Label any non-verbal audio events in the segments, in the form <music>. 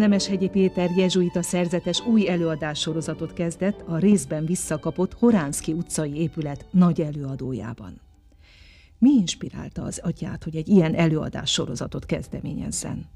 Nemeshegyi Péter jezsuita szerzetes új előadás sorozatot kezdett a részben visszakapott Horánszki utcai épület nagy előadójában. Mi inspirálta az atyát, hogy egy ilyen előadás sorozatot kezdeményezzen?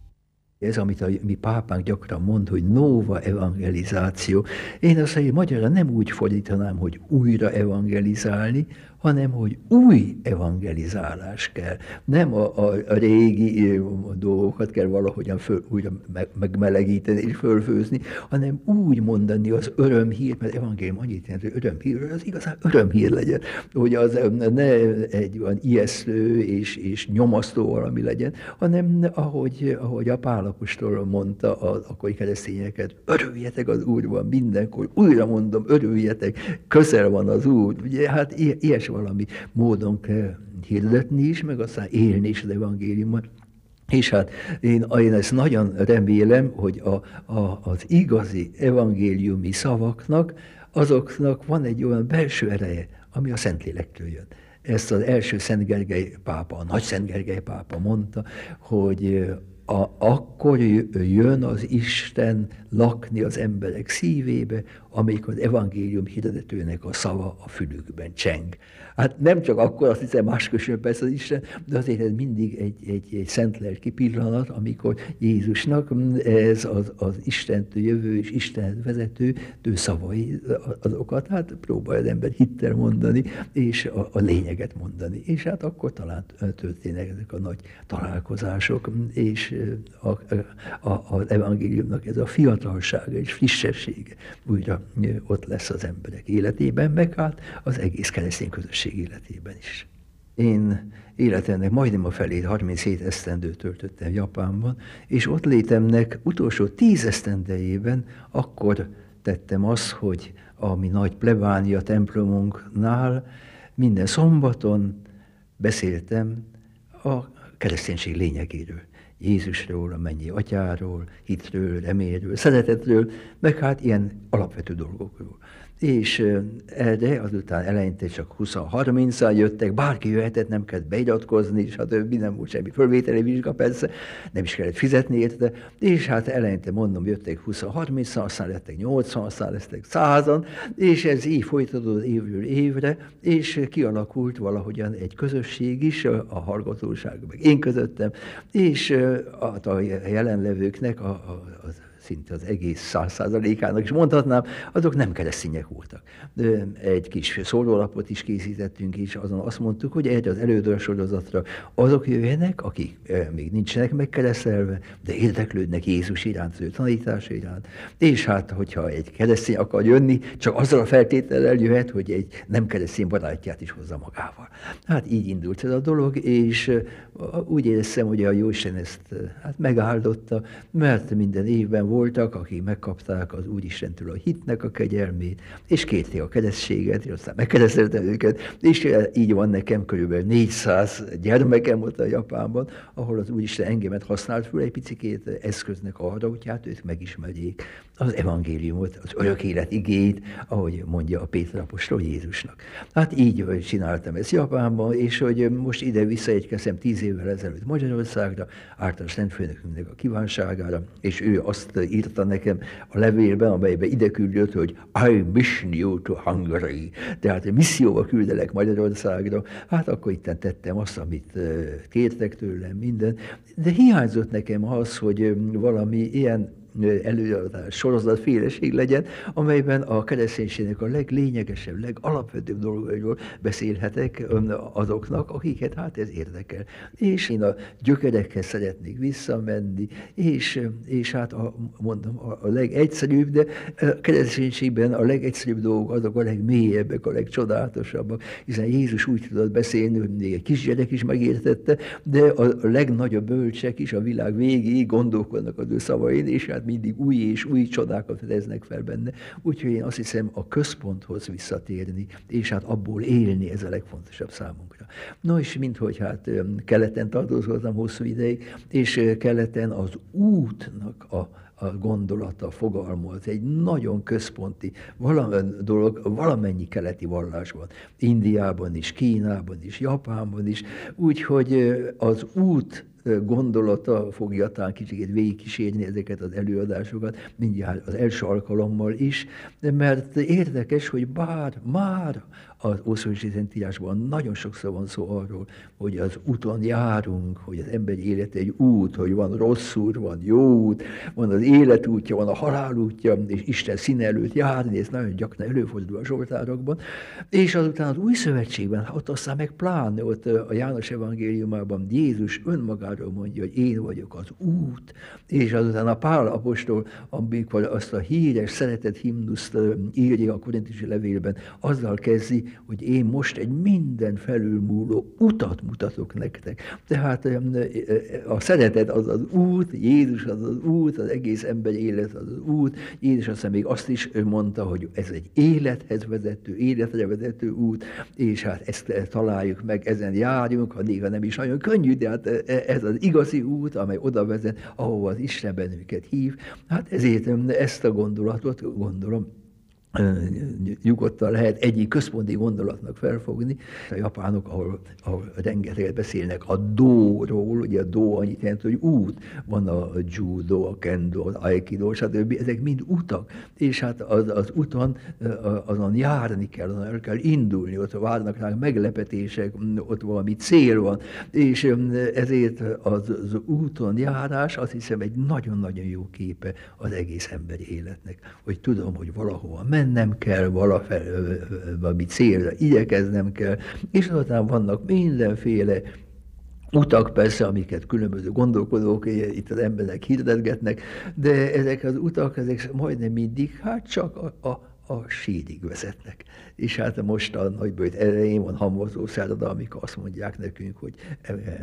Ez, amit a mi pápánk gyakran mond, hogy nova evangelizáció. Én azt mondom, magyarra nem úgy fordítanám, hogy újra evangelizálni, hanem hogy új evangelizálás kell. Nem a, a, a régi dolgokat kell valahogyan föl, újra meg, megmelegíteni és fölfőzni, hanem úgy mondani az örömhír, mert evangélium annyit jelent, hogy örömhír, az igazán örömhír legyen, hogy az ne egy olyan ijesztő és, és nyomasztó valami legyen, hanem ahogy, ahogy a Pálapostól mondta a akkori keresztényeket, örüljetek az Úrban mindenkor, újra mondom, örüljetek, közel van az Úr. Ugye, hát ilyes valami módon kell hirdetni is, meg aztán élni is az evangéliumot. És hát én, én ezt nagyon remélem, hogy a, a, az igazi evangéliumi szavaknak, azoknak van egy olyan belső ereje, ami a Szentlélektől jön. Ezt az első Szent Gergely pápa, a nagy Szent Gergely pápa mondta, hogy a, akkor jön az Isten lakni az emberek szívébe, amikor az evangélium hirdetőnek a szava a fülükben cseng. Hát nem csak akkor, azt hiszem máskor persze az Isten, de azért ez mindig egy, egy, egy szent lelki pillanat, amikor Jézusnak ez az, az Istentől jövő és Isten vezető ő szavai, azokat hát próbálja az ember hittel mondani, és a, a lényeget mondani. És hát akkor talán történnek ezek a nagy találkozások, és a, a, az evangéliumnak ez a fiatalsága és frissessége újra ott lesz az emberek életében, meg hát az egész keresztény közösség életében is. Én életemnek majdnem a felét, 37 esztendőt töltöttem Japánban, és ott létemnek utolsó 10 esztendejében akkor tettem azt, hogy a mi nagy plebánia templomunknál minden szombaton beszéltem a kereszténység lényegéről. Jézusról, a mennyi atyáról, hitről, reményről, szeretetről, meg hát ilyen alapvető dolgokról és erre azután eleinte csak 20-30-al jöttek, bárki jöhetett, nem kellett beiratkozni, és hát nem volt semmi fölvételi vizsga persze, nem is kellett fizetni érte, és hát eleinte mondom, jöttek 20-30-al, aztán lettek 80 aztán lettek 100 és ez így folytatódott évről évre, és kialakult valahogyan egy közösség is, a hallgatóság, meg én közöttem, és a jelenlevőknek a, a, az szinte az egész száz százalékának is mondhatnám, azok nem keresztények voltak. Egy kis szórólapot is készítettünk, és azon azt mondtuk, hogy egy az elődő sorozatra azok jöjjenek, akik még nincsenek megkeresztelve, de érdeklődnek Jézus iránt, az ő tanítása iránt. És hát, hogyha egy keresztény akar jönni, csak azzal a feltétellel jöhet, hogy egy nem keresztény barátját is hozza magával. Hát így indult ez a dolog, és úgy éreztem, hogy a Jóisten ezt hát megáldotta, mert minden évben voltak, akik megkapták az Úristentől a hitnek a kegyelmét, és kérték a keresztséget, és aztán megkereszteltem őket, és így van nekem körülbelül 400 gyermekem ott a Japánban, ahol az Úristen engemet használt föl egy picikét eszköznek arra, hogy hát ők megismerjék az evangéliumot, az örök élet igét, ahogy mondja a Péter apostol Jézusnak. Hát így csináltam ezt Japánban, és hogy most ide visszaegykeztem tíz évvel ezelőtt Magyarországra, általános szentfőnökünknek a kívánságára, és ő azt írta nekem a levélben, amelyben ide küldött, hogy I mission you to Hungary, tehát misszióba küldelek Magyarországra, hát akkor itt tettem azt, amit kértek tőlem, minden, de hiányzott nekem az, hogy valami ilyen előadás, sorozatféleség legyen, amelyben a kereszténységnek a leglényegesebb, legalapvetőbb dolgairól beszélhetek azoknak, akiket hát ez érdekel. És én a gyökerekhez szeretnék visszamenni, és, és hát a, mondom, a legegyszerűbb, de a kereszténységben a legegyszerűbb dolgok azok a legmélyebbek, a legcsodálatosabbak, hiszen Jézus úgy tudott beszélni, hogy még egy kisgyerek is megértette, de a legnagyobb bölcsek is a világ végéig gondolkodnak az ő szavain, és hát mindig új és új csodákat fedeznek fel benne. Úgyhogy én azt hiszem a központhoz visszatérni, és hát abból élni, ez a legfontosabb számunkra. No és minthogy hát keleten tartózkodtam hosszú ideig, és keleten az útnak a a gondolata, a fogalma, az egy nagyon központi valamennyi dolog valamennyi keleti vallásban. Indiában is, Kínában is, Japánban is. Úgyhogy az út gondolata fogja talán kicsit végigkísérni ezeket az előadásokat, mindjárt az első alkalommal is, mert érdekes, hogy bár már az Ószövetségi Szentírásban nagyon sokszor van szó arról, hogy az úton járunk, hogy az ember élet egy út, hogy van rossz út, van jó út, van az élet útja, van a halál útja, és Isten színe előtt járni, ez nagyon gyakran előfordul a Zsoltárokban. És azután az Új Szövetségben, ott aztán meg pláne ott a János evangéliumában Jézus önmagáról mondja, hogy én vagyok az út, és azután a Pál apostol, amikor azt a híres szeretett himnuszt írja a korintusi levélben, azzal kezdi, hogy én most egy minden felülmúló utat mutatok nektek. Tehát a szeretet az az út, Jézus az az út, az egész ember élet az az út. Jézus aztán még azt is mondta, hogy ez egy élethez vezető, életre vezető út, és hát ezt találjuk meg, ezen járjunk, ha néha nem is nagyon könnyű, de hát ez az igazi út, amely oda vezet, ahova az Isten bennünket hív. Hát ezért ezt a gondolatot gondolom, nyugodtan lehet egyik központi gondolatnak felfogni. A japánok, ahol, ahol rengeteget beszélnek a dóról, ugye a dó annyit jelent, hogy út. Van a judo, a kendo, az aikido, stb. Ezek mind utak. És hát az, az uton azon járni kell, azon el kell indulni, ott várnak rá meglepetések, ott valami cél van. És ezért az, az úton járás azt hiszem egy nagyon-nagyon jó képe az egész emberi életnek. Hogy tudom, hogy valahova menni, mennem kell valafelé, valami célra igyekeznem kell, és azután vannak mindenféle utak persze, amiket különböző gondolkodók itt az emberek hirdetgetnek, de ezek az utak, ezek majdnem mindig, hát csak a, a a sírig vezetnek. És hát most a nagybőjt elején van hamvazó szerda, amikor azt mondják nekünk, hogy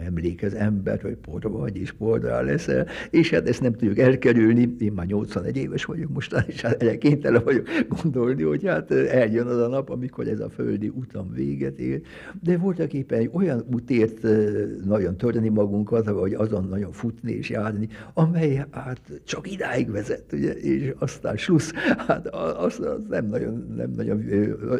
emlékez ember, hogy por vagy, és porrá leszel, és hát ezt nem tudjuk elkerülni, én már 81 éves vagyok most, és hát egyre kénytelen vagyok gondolni, hogy hát eljön az a nap, amikor ez a földi utam véget ér, de voltak éppen egy olyan útért nagyon törni magunkat, vagy azon nagyon futni és járni, amely hát csak idáig vezet, ugye, és aztán slusz, hát az, az nem nagyon, nem nagyon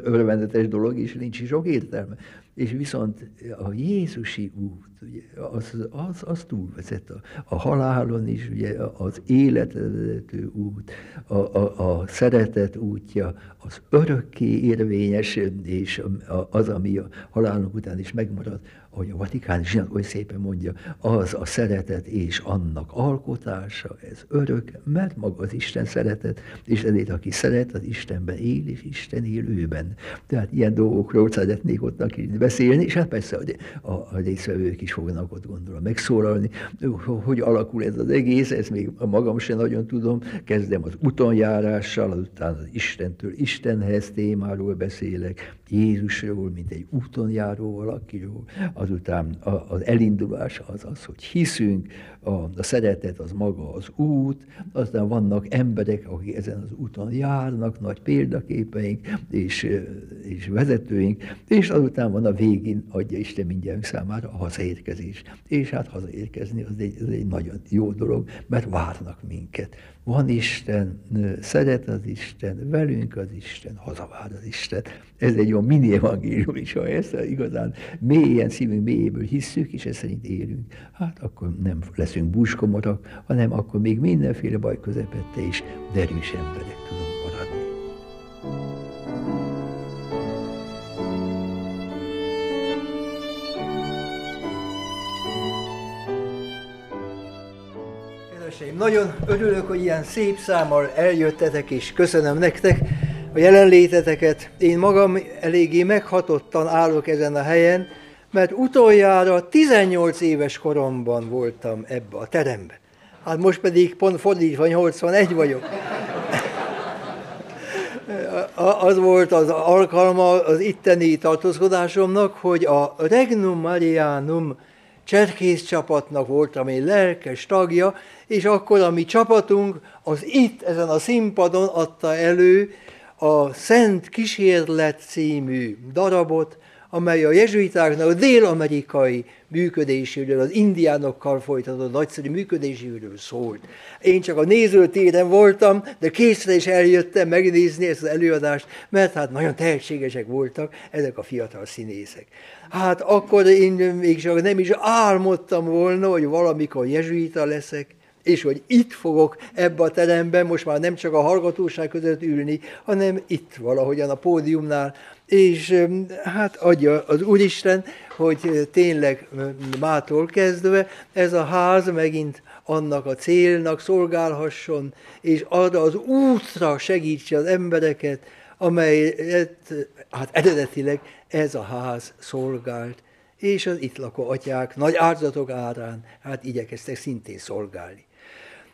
örvendetes dolog, és nincs is sok értelme. És viszont a Jézusi út, ugye, az, az, az túlvezet a, a halálon is, ugye, az életezető út, a, a, a szeretet útja, az örökké érvényes, és az, ami a halálunk után is megmarad, ahogy a Vatikán zsinat oly szépen mondja, az a szeretet és annak alkotása, ez örök, mert maga az Isten szeretet, és ezért aki szeret, az Istenben él, és Isten él őben. Tehát ilyen dolgokról szeretnék ott beszélni, és hát persze a, a részvevők is fognak ott gondolom megszólalni, hogy alakul ez az egész, ezt még magam sem nagyon tudom, kezdem az utonjárással, azután az Istentől Istenhez témáról beszélek, Jézusról, mint egy úton járó valakiről, azután az elindulás az az, hogy hiszünk, a, a szeretet az maga az út, aztán vannak emberek, akik ezen az úton járnak, nagy példaképeink és, és vezetőink, és azután van a végén, adja Isten mindjárt számára a hazaérkezés. És hát hazaérkezni az egy, az egy nagyon jó dolog, mert várnak minket. Van Isten, szeret az Isten, velünk az Isten, hazavár az Isten. Ez egy olyan mini evangélium is, ha ezt igazán mélyen, szívünk mélyéből hisszük, és ezt szerint élünk, hát akkor nem leszünk búskomorak, hanem akkor még mindenféle baj közepette is derűs emberek tudunk maradni. Nagyon örülök, hogy ilyen szép számmal eljöttetek, és köszönöm nektek a jelenléteteket. Én magam eléggé meghatottan állok ezen a helyen, mert utoljára 18 éves koromban voltam ebbe a terembe. Hát most pedig pont fordítva 81 vagyok. Az volt az alkalma az itteni tartózkodásomnak, hogy a Regnum Marianum cserkész csapatnak voltam én lelkes tagja, és akkor a mi csapatunk az itt, ezen a színpadon adta elő a Szent Kísérlet című darabot, amely a jezsuitáknak a dél-amerikai működéséről, az indiánokkal folytatott nagyszerű működéséről szólt. Én csak a nézőtéren voltam, de készre is eljöttem megnézni ezt az előadást, mert hát nagyon tehetségesek voltak ezek a fiatal színészek. Hát akkor én még csak nem is álmodtam volna, hogy valamikor jezsuita leszek, és hogy itt fogok ebbe a teremben most már nem csak a hallgatóság között ülni, hanem itt valahogyan a pódiumnál, és hát adja az Úristen, hogy tényleg mától kezdve ez a ház megint annak a célnak szolgálhasson, és arra az útra segítse az embereket, amelyet hát eredetileg ez a ház szolgált, és az itt lakó atyák nagy áldozatok árán hát igyekeztek szintén szolgálni.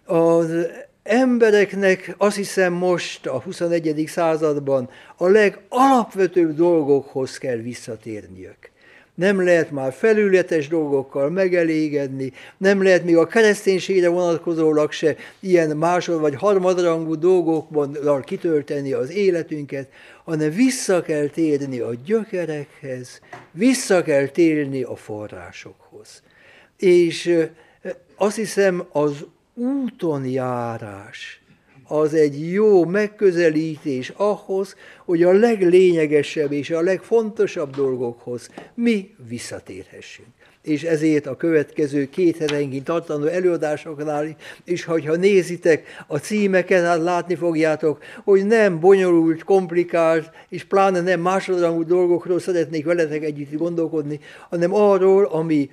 Az embereknek azt hiszem most a 21. században a legalapvetőbb dolgokhoz kell visszatérniük. Nem lehet már felületes dolgokkal megelégedni, nem lehet még a kereszténységre vonatkozólag se ilyen másod vagy harmadrangú dolgokban kitölteni az életünket, hanem vissza kell térni a gyökerekhez, vissza kell térni a forrásokhoz. És azt hiszem az úton járás az egy jó megközelítés ahhoz, hogy a leglényegesebb és a legfontosabb dolgokhoz mi visszatérhessünk. És ezért a következő két hetenként tartanó előadásoknál is, hogyha nézitek a címeket, hát látni fogjátok, hogy nem bonyolult, komplikált, és pláne nem másodrangú dolgokról szeretnék veletek együtt gondolkodni, hanem arról, ami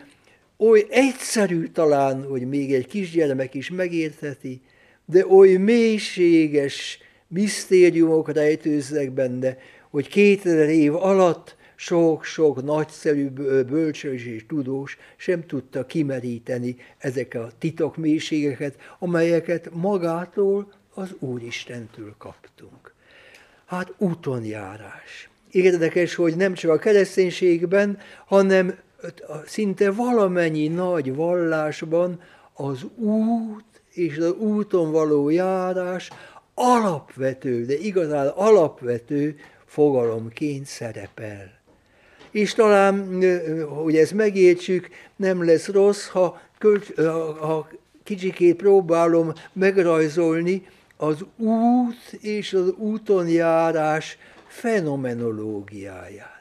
oly egyszerű talán, hogy még egy kisgyermek is megértheti, de oly mélységes misztériumok rejtőznek benne, hogy 2000 év alatt sok-sok nagyszerű bölcsős és tudós sem tudta kimeríteni ezek a titok mélységeket, amelyeket magától az Úristentől kaptunk. Hát útonjárás. Érdekes, hogy nem csak a kereszténységben, hanem szinte valamennyi nagy vallásban az út és az úton való járás alapvető, de igazán alapvető fogalomként szerepel. És talán, hogy ezt megértsük, nem lesz rossz, ha, költ, ha kicsikét próbálom megrajzolni az út és az úton járás fenomenológiáját.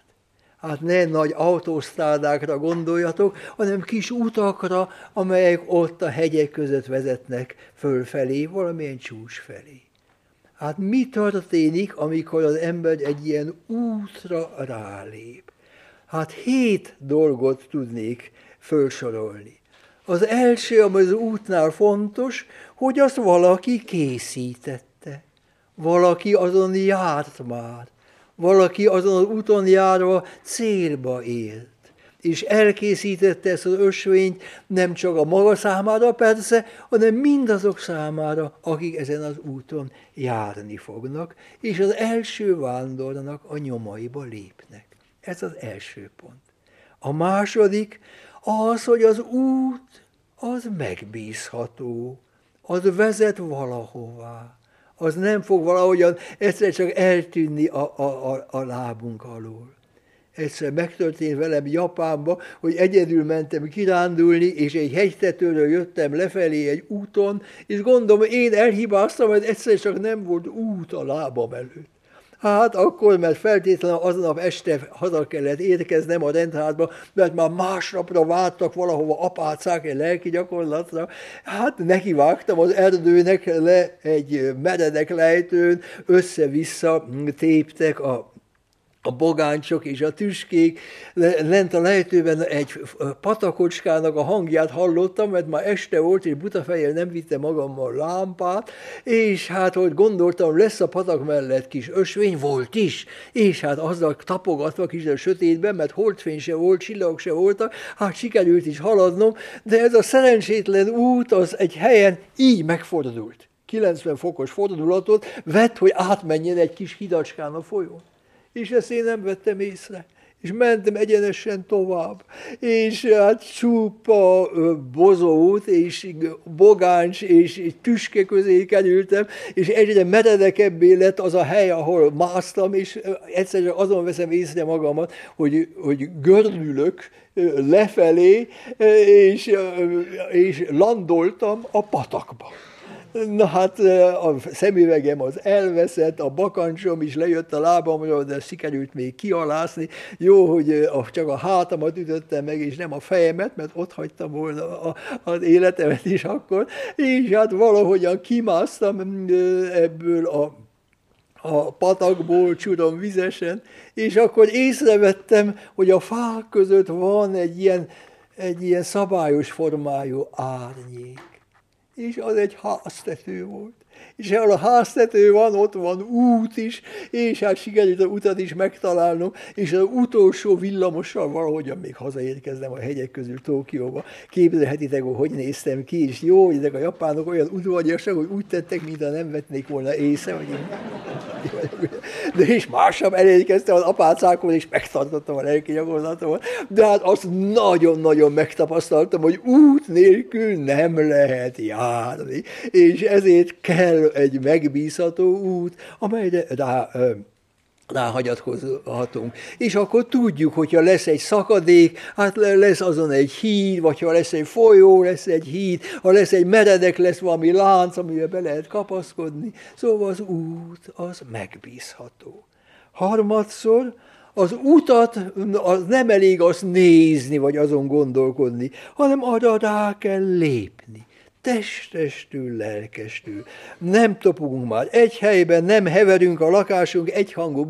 Hát ne nagy autósztrádákra gondoljatok, hanem kis utakra, amelyek ott a hegyek között vezetnek fölfelé, valamilyen csúcs felé. Hát mi történik, amikor az ember egy ilyen útra rálép? Hát hét dolgot tudnék felsorolni. Az első, ami az útnál fontos, hogy azt valaki készítette. Valaki azon járt már valaki azon az úton járva célba élt és elkészítette ezt az ösvényt nem csak a maga számára persze, hanem mindazok számára, akik ezen az úton járni fognak, és az első vándornak a nyomaiba lépnek. Ez az első pont. A második az, hogy az út az megbízható, az vezet valahová az nem fog valahogyan egyszer csak eltűnni a, a, a, a lábunk alól. Egyszer megtörtént velem Japánba, hogy egyedül mentem kirándulni, és egy hegytetőről jöttem lefelé egy úton, és gondolom, én elhibáztam, mert egyszer csak nem volt út a lábam előtt. Hát akkor, mert feltétlenül aznap este haza kellett érkeznem a rendházba, mert már másnapra vártak valahova apácák egy lelki gyakorlatra. Hát nekivágtam az erdőnek le egy meredek lejtőn, össze-vissza téptek a a bogáncsok és a tüskék, lent a lejtőben egy patakocskának a hangját hallottam, mert már este volt, és buta fejjel nem vitte magammal lámpát, és hát, hogy gondoltam, lesz a patak mellett kis ösvény, volt is, és hát azzal tapogatva kis a sötétben, mert holdfény se volt, csillagok se voltak, hát sikerült is haladnom, de ez a szerencsétlen út az egy helyen így megfordult. 90 fokos fordulatot vett, hogy átmenjen egy kis hidacskán a folyón és ezt én nem vettem észre. és mentem egyenesen tovább, és hát csupa bozót, és bogáncs, és tüske közé kerültem, és egyre meredekebbé lett az a hely, ahol másztam, és egyszerűen azon veszem észre magamat, hogy, hogy gördülök lefelé, és, és landoltam a patakba. Na hát a szemüvegem az elveszett, a bakancsom is lejött a lábamról, de sikerült még kialászni. Jó, hogy csak a hátamat ütöttem meg, és nem a fejemet, mert ott hagytam volna az életemet is akkor. És hát valahogyan kimásztam ebből a a patakból csurom vizesen, és akkor észrevettem, hogy a fák között van egy ilyen, egy ilyen szabályos formájú árnyék és az egy háztető volt. És ahol a háztető van, ott van út is, és hát sikerült a utat is megtalálnom, és az utolsó villamossal valahogyan még hazaérkeznem a hegyek közül Tókióba. Képzelhetitek, hogy hogy néztem ki, és jó, hogy ezek a japánok olyan udvariasak, hogy úgy tettek, mintha nem vetnék volna észre, hogy én... <laughs> De és másnap elérkeztem az apácákon, és megtartottam a lelki gyakorlatomat. De hát azt nagyon-nagyon megtapasztaltam, hogy út nélkül nem lehet járni. És ezért kell egy megbízható út, amelyre rá, ráhagyatkozhatunk. És akkor tudjuk, hogyha lesz egy szakadék, hát lesz azon egy híd, vagy ha lesz egy folyó, lesz egy híd, ha lesz egy meredek, lesz valami lánc, amivel be lehet kapaszkodni. Szóval az út az megbízható. Harmadszor, az utat az nem elég azt nézni, vagy azon gondolkodni, hanem arra rá kell lépni testestül, lelkestül. Nem topogunk már egy helyben, nem heverünk a lakásunk egyhangú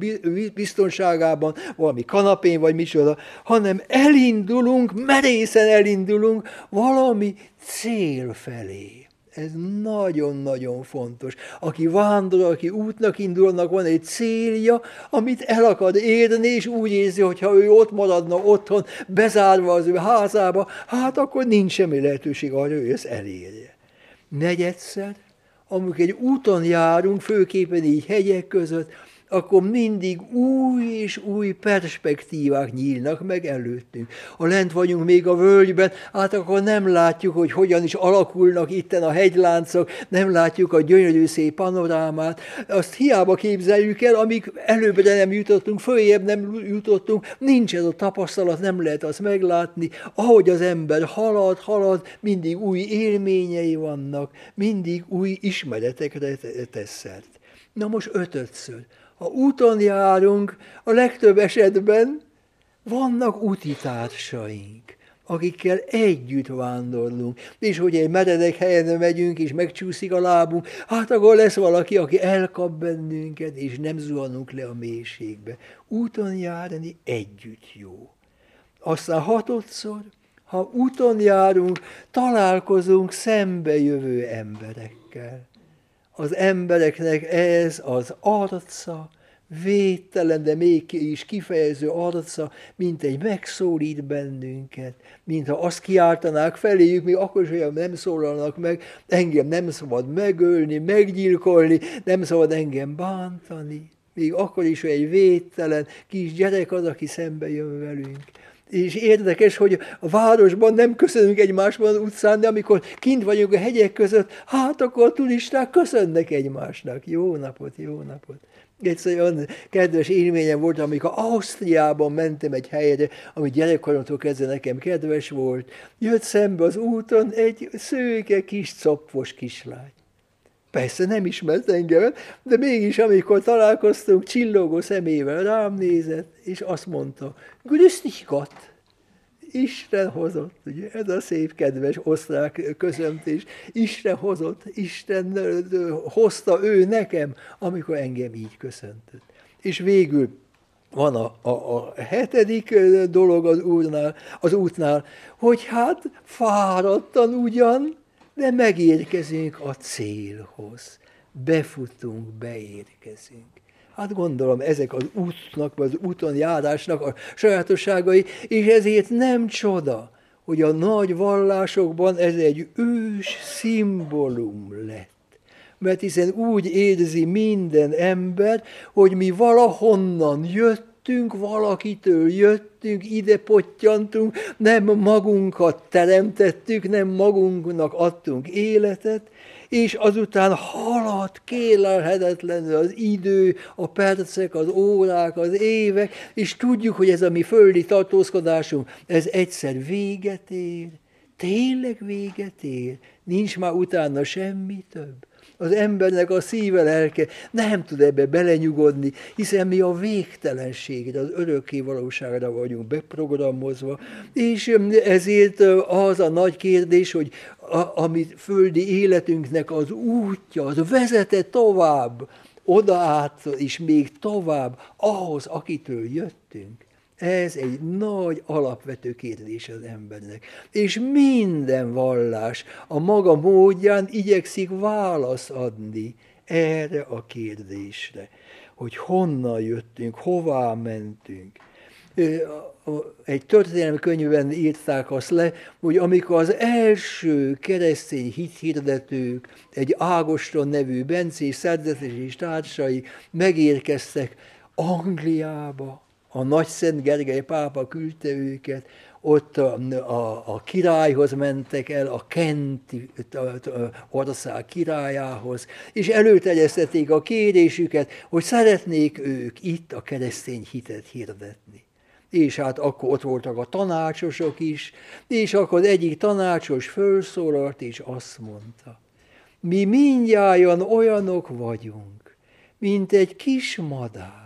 biztonságában, valami kanapén vagy micsoda, hanem elindulunk, merészen elindulunk valami cél felé. Ez nagyon-nagyon fontos. Aki vándor, aki útnak indulnak, van egy célja, amit el akar érni, és úgy érzi, hogy ha ő ott maradna otthon, bezárva az ő házába, hát akkor nincs semmi lehetőség arra, hogy ezt elérje. Negyedszer, amikor egy úton járunk, főképpen így hegyek között, akkor mindig új és új perspektívák nyílnak meg előttünk. Ha lent vagyunk még a völgyben, hát akkor nem látjuk, hogy hogyan is alakulnak itten a hegyláncok, nem látjuk a gyönyörű szép panorámát. Azt hiába képzeljük el, amíg előbbre nem jutottunk, följebb nem jutottunk, nincs ez a tapasztalat, nem lehet azt meglátni. Ahogy az ember halad, halad, mindig új élményei vannak, mindig új ismeretekre tesz szert. Na most ötödször ha úton járunk, a legtöbb esetben vannak utitársaink, akikkel együtt vándorlunk. És hogy egy meredek helyen megyünk, és megcsúszik a lábunk, hát akkor lesz valaki, aki elkap bennünket, és nem zuhanunk le a mélységbe. Úton járni együtt jó. Aztán hatodszor, ha úton járunk, találkozunk szembejövő emberekkel az embereknek ez az arca, védtelen, de mégis kifejező arca, mint egy megszólít bennünket, mintha azt kiáltanák feléjük, még akkor is olyan nem szólalnak meg, engem nem szabad megölni, meggyilkolni, nem szabad engem bántani. Még akkor is, hogy egy védtelen kis gyerek az, aki szembe jön velünk. És érdekes, hogy a városban nem köszönünk egymásban az utcán, de amikor kint vagyunk a hegyek között, hát akkor a turisták köszönnek egymásnak. Jó napot, jó napot. Egyszer olyan kedves élményem volt, amikor Ausztriában mentem egy helyre, ami gyerekkoromtól kezdve nekem kedves volt. Jött szembe az úton egy szőke kis coppos kislány. Persze nem ismert engem, de mégis amikor találkoztunk, csillogó szemével rám nézett, és azt mondta, Gott! Isten hozott, ugye ez a szép, kedves osztrák köszöntés. Isten hozott, Isten hozta ő nekem, amikor engem így köszöntött. És végül van a, a, a hetedik dolog az, úrnál, az útnál, hogy hát fáradtan ugyan, de megérkezünk a célhoz. Befutunk, beérkezünk. Hát gondolom, ezek az útnak, vagy az úton járásnak a sajátosságai, és ezért nem csoda, hogy a nagy vallásokban ez egy ős szimbólum lett. Mert hiszen úgy érzi minden ember, hogy mi valahonnan jött, jöttünk valakitől, jöttünk, ide pottyantunk, nem magunkat teremtettük, nem magunknak adtunk életet, és azután halad kélelhetetlenül az idő, a percek, az órák, az évek, és tudjuk, hogy ez a mi földi tartózkodásunk, ez egyszer véget ér, tényleg véget ér, nincs már utána semmi több. Az embernek a szíve lelke. Nem tud ebbe belenyugodni, hiszen mi a végtelenségre, az örökké valóságra vagyunk beprogramozva, és ezért az a nagy kérdés, hogy a, amit földi életünknek az útja, az vezete tovább, oda át és még tovább, ahhoz, akitől jöttünk. Ez egy nagy alapvető kérdés az embernek. És minden vallás a maga módján igyekszik választ adni erre a kérdésre, hogy honnan jöttünk, hová mentünk. Egy történelmi könyvben írták azt le, hogy amikor az első keresztény hithirdetők, egy Ágoston nevű Bencés szerzetes és társai megérkeztek Angliába, a Nagy Szent Gergely pápa küldte őket, ott a, a, a királyhoz mentek el, a Kenti ország királyához, és előterjesztették a kérésüket, hogy szeretnék ők itt a keresztény hitet hirdetni. És hát akkor ott voltak a tanácsosok is, és akkor egyik tanácsos fölszólalt, és azt mondta, mi mindjárt olyanok vagyunk, mint egy kis madár,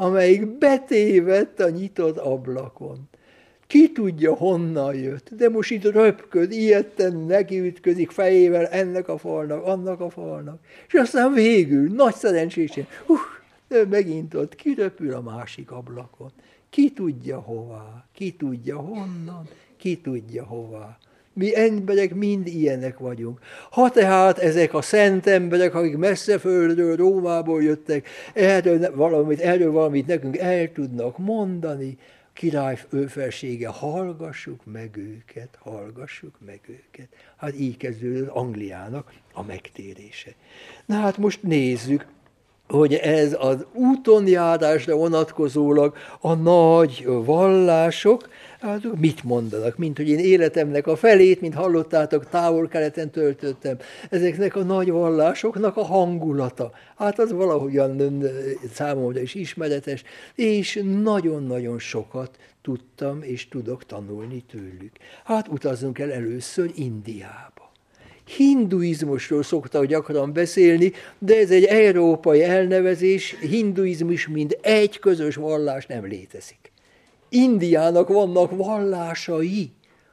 amelyik betévedt a nyitott ablakon. Ki tudja, honnan jött, de most itt röpköd, ilyetten nekiütközik fejével ennek a falnak, annak a falnak, és aztán végül, nagy szerencsésen, uh, de megint ott kiröpül a másik ablakon. Ki tudja hová, ki tudja honnan, ki tudja hová. Mi emberek mind ilyenek vagyunk. Ha tehát ezek a szent emberek, akik messze földről, Rómából jöttek, erről valamit, erről valamit nekünk el tudnak mondani, király őfelsége, hallgassuk meg őket, hallgassuk meg őket. Hát így kezdődött Angliának a megtérése. Na hát most nézzük, hogy ez az úton járásra vonatkozólag a nagy vallások, hát mit mondanak, mint hogy én életemnek a felét, mint hallottátok, távol-keleten töltöttem, ezeknek a nagy vallásoknak a hangulata. Hát az valahogyan számomra is ismeretes, és nagyon-nagyon sokat tudtam és tudok tanulni tőlük. Hát utazzunk el először Indiába hinduizmusról szoktak gyakran beszélni, de ez egy európai elnevezés, hinduizmus, mint egy közös vallás nem létezik. Indiának vannak vallásai,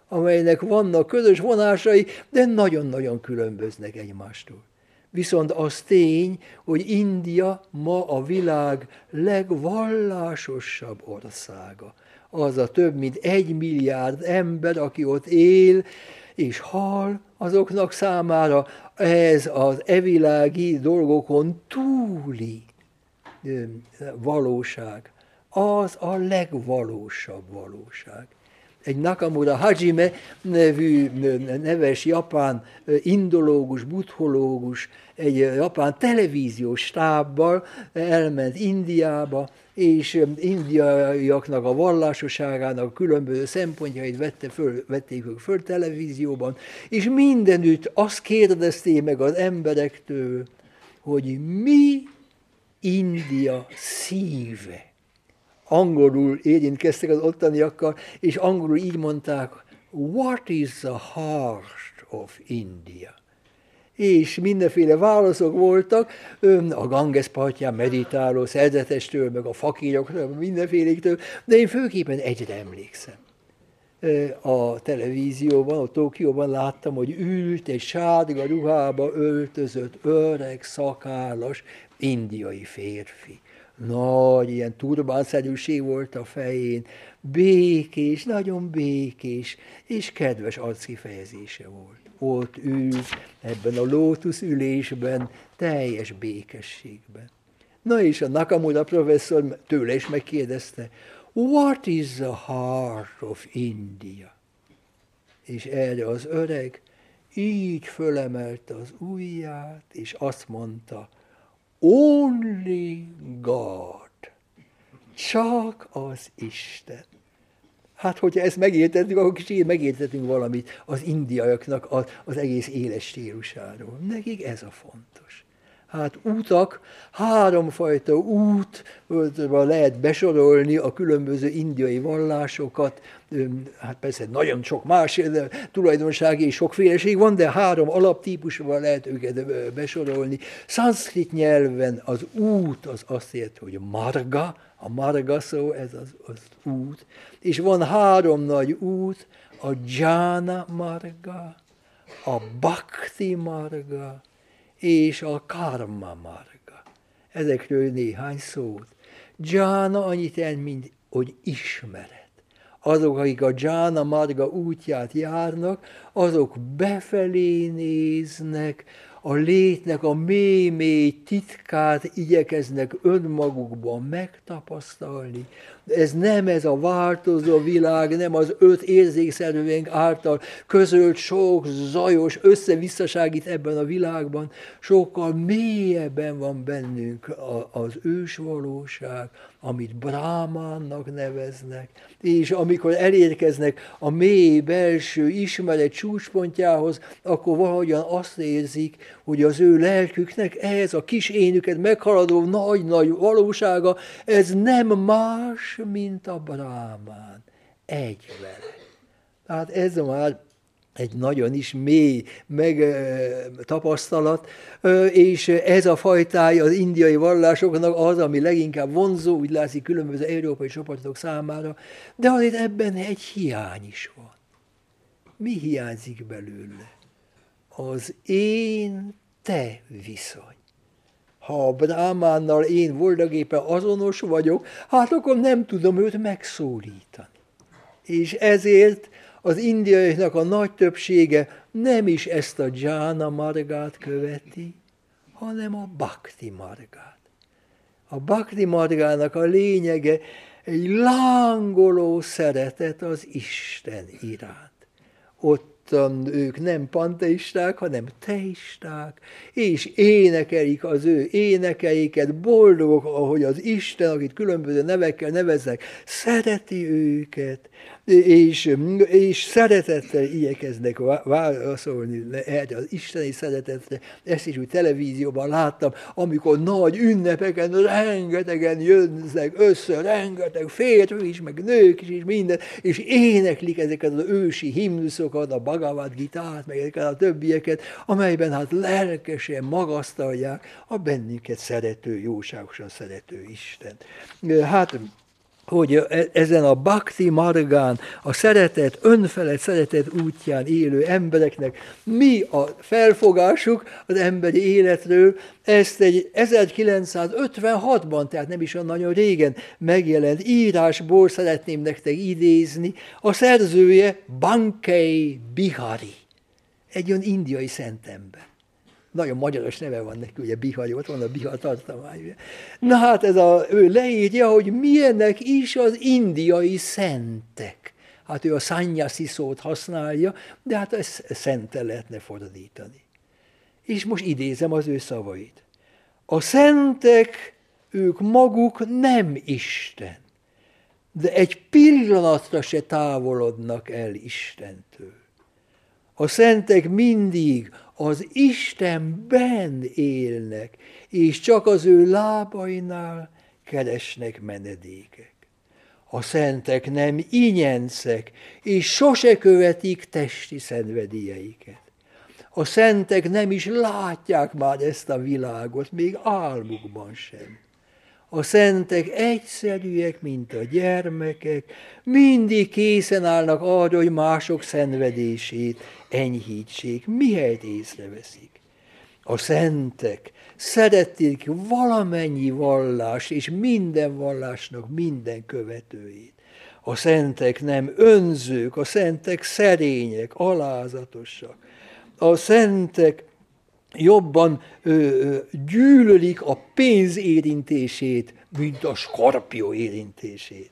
amelynek vannak közös vonásai, de nagyon-nagyon különböznek egymástól. Viszont az tény, hogy India ma a világ legvallásosabb országa. Az a több mint egy milliárd ember, aki ott él, és hal, azoknak számára ez az evilági dolgokon túli valóság, az a legvalósabb valóság. Egy Nakamura Hajime nevű neves japán indológus, buddhológus, egy japán televíziós stábbal elment Indiába, és indiaiaknak a vallásoságának különböző szempontjait vette föl, vették föl televízióban, és mindenütt azt kérdezték meg az emberektől, hogy mi India szíve. Angolul érintkeztek az ottaniakkal, és angolul így mondták, what is the heart of India? és mindenféle válaszok voltak, a Ganges partján meditáló szerzetestől, meg a fakíroktól, mindenféléktől, de én főképpen egyre emlékszem. A televízióban, a Tokióban láttam, hogy ült egy sárga ruhába öltözött, öreg, szakállas, indiai férfi. Nagy, ilyen turbánszerűség volt a fején, békés, nagyon békés, és kedves arckifejezése volt ott ül ebben a lótusz ülésben, teljes békességben. Na és a Nakamura professzor tőle is megkérdezte, what is the heart of India? És erre az öreg így fölemelte az ujját, és azt mondta, only God. csak az Isten. Hát, hogyha ezt megértettük, akkor kicsit megértettünk valamit az indiaiaknak az, az egész éles stílusáról. Nekik ez a fontos. Hát útak, háromfajta útba lehet besorolni a különböző indiai vallásokat, hát persze nagyon sok más tulajdonság és sokféleség van, de három alaptípusban lehet őket besorolni. Szanszkrit nyelven az út az azt jelenti, hogy marga, a marga szó, ez az, az út, és van három nagy út, a jhana marga, a bhakti marga, és a karma marga. Ezekről néhány szót. Jhana annyit jelent, mint hogy ismeret. Azok, akik a Jhana Marga útját járnak, azok befelé néznek, a létnek a mély-mély titkát igyekeznek önmagukban megtapasztalni. Ez nem ez a változó világ, nem az öt érzékszerűvénk által közölt sok zajos összevisszaságít ebben a világban, sokkal mélyebben van bennünk az ős valóság, amit Brámánnak neveznek, és amikor elérkeznek a mély belső ismeret csúcspontjához, akkor valahogyan azt érzik, hogy az ő lelküknek ez a kis énüket meghaladó nagy-nagy valósága, ez nem más, mint a Brámán. Egy vele. Tehát ez már egy nagyon is mély meg, tapasztalat, és ez a fajtája az indiai vallásoknak az, ami leginkább vonzó, úgy látszik különböző európai csoportok számára, de azért ebben egy hiány is van. Mi hiányzik belőle? Az én-te viszony. Ha a Brahmánnal én voltagéppen azonos vagyok, hát akkor nem tudom őt megszólítani. És ezért az indiaiaknak a nagy többsége nem is ezt a Jana margát követi, hanem a Bhakti margát. A Bhakti margának a lényege egy lángoló szeretet az Isten iránt. Ott ők nem panteisták, hanem teisták, és énekelik az ő énekeiket, boldogok, ahogy az Isten, akit különböző nevekkel neveznek, szereti őket, és, és szeretettel igyekeznek válaszolni erre az isteni szeretetre. Ezt is úgy televízióban láttam, amikor nagy ünnepeken rengetegen jönnek össze, rengeteg férfi is, meg nők is, és minden, és éneklik ezeket az ősi himnuszokat, a Bhagavad Gitát, meg ezeket a többieket, amelyben hát lelkesen magasztalják a bennünket szerető, jóságosan szerető Isten. Hát hogy e, ezen a bhakti margán, a szeretet, önfelett szeretet útján élő embereknek mi a felfogásuk az emberi életről, ezt egy 1956-ban, tehát nem is olyan nagyon régen megjelent írásból szeretném nektek idézni, a szerzője Bankei Bihari, egy olyan indiai szentember nagyon magyaros neve van neki, ugye Bihari, ott van a Bihar tartomány. Na hát ez a, ő leírja, hogy milyenek is az indiai szentek. Hát ő a szanyaszi szót használja, de hát ezt szente lehetne fordítani. És most idézem az ő szavait. A szentek, ők maguk nem Isten, de egy pillanatra se távolodnak el Istentől. A szentek mindig az Istenben élnek, és csak az ő lábainál keresnek menedékek. A szentek nem inyencek, és sose követik testi szenvedélyeiket. A szentek nem is látják már ezt a világot, még álmukban sem. A szentek egyszerűek, mint a gyermekek, mindig készen állnak arra, hogy mások szenvedését enyhítsék, mihelyt észreveszik. A szentek szerették valamennyi vallás és minden vallásnak minden követőjét. A szentek nem önzők, a szentek szerények, alázatosak. A szentek jobban ö, gyűlölik a pénz érintését, mint a skorpió érintését.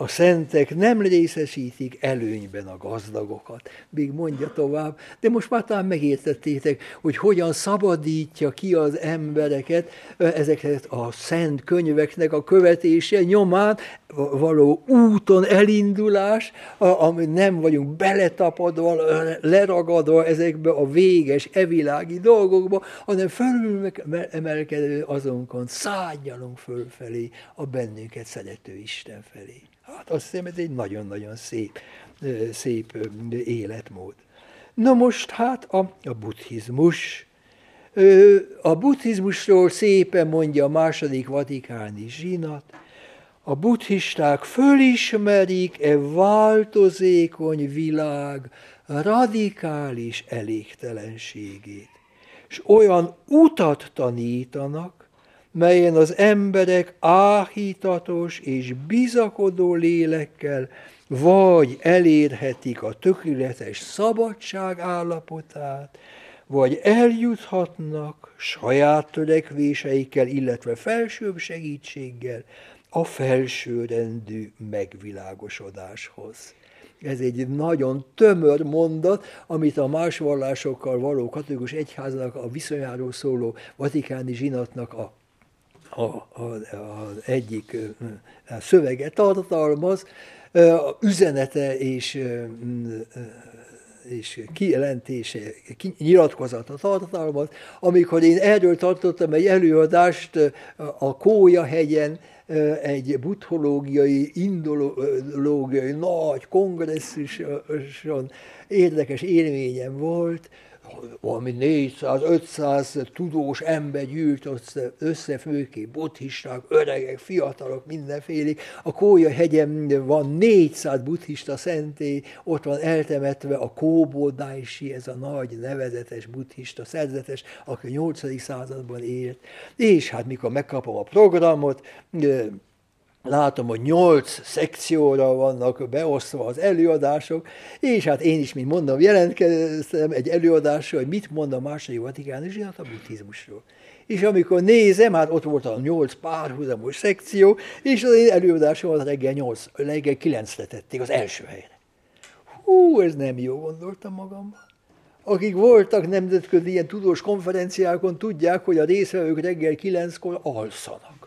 A szentek nem részesítik előnyben a gazdagokat. Még mondja tovább, de most már talán megértettétek, hogy hogyan szabadítja ki az embereket ezeket a szent könyveknek a követése nyomán, való úton elindulás, ami nem vagyunk beletapadva, leragadva ezekbe a véges, evilági dolgokba, hanem felül emelkedő azonkon szálljalunk fölfelé a bennünket szerető Isten felé. Hát azt hiszem, ez egy nagyon-nagyon szép, szép életmód. Na most hát a, a buddhizmus. A buddhizmusról szépen mondja a második vatikáni zsinat, a buddhisták fölismerik-e változékony világ radikális elégtelenségét, és olyan utat tanítanak, melyen az emberek áhítatos és bizakodó lélekkel vagy elérhetik a tökéletes szabadság állapotát, vagy eljuthatnak saját törekvéseikkel, illetve felsőbb segítséggel a felsőrendű megvilágosodáshoz. Ez egy nagyon tömör mondat, amit a más vallásokkal való katolikus egyháznak a viszonyáról szóló vatikáni zsinatnak a a, a, az egyik szövege tartalmaz, üzenete és, és kijelentése, nyilatkozata tartalmaz. Amikor én erről tartottam egy előadást a Kója hegyen, egy buddhológiai, indológiai nagy kongresszuson érdekes élményem volt, valami 400-500 tudós ember gyűlt össze, össze főképp buddhisták, öregek, fiatalok, mindenfélék. A Kója hegyen van 400 buddhista szentély, ott van eltemetve a Kóbódájsi, ez a nagy nevezetes buddhista szerzetes, aki 8. században élt. És hát mikor megkapom a programot, látom, hogy nyolc szekcióra vannak beosztva az előadások, és hát én is, mint mondom, jelentkeztem egy előadásra, hogy mit mond a második vatikáni zsinat a buddhizmusról. És amikor nézem, hát ott volt a nyolc párhuzamos szekció, és az én előadásomat reggel nyolc, reggel kilencre tették az első helyre. Hú, ez nem jó, gondoltam magamban. Akik voltak nemzetközi ilyen tudós konferenciákon, tudják, hogy a részvevők reggel kilenckor alszanak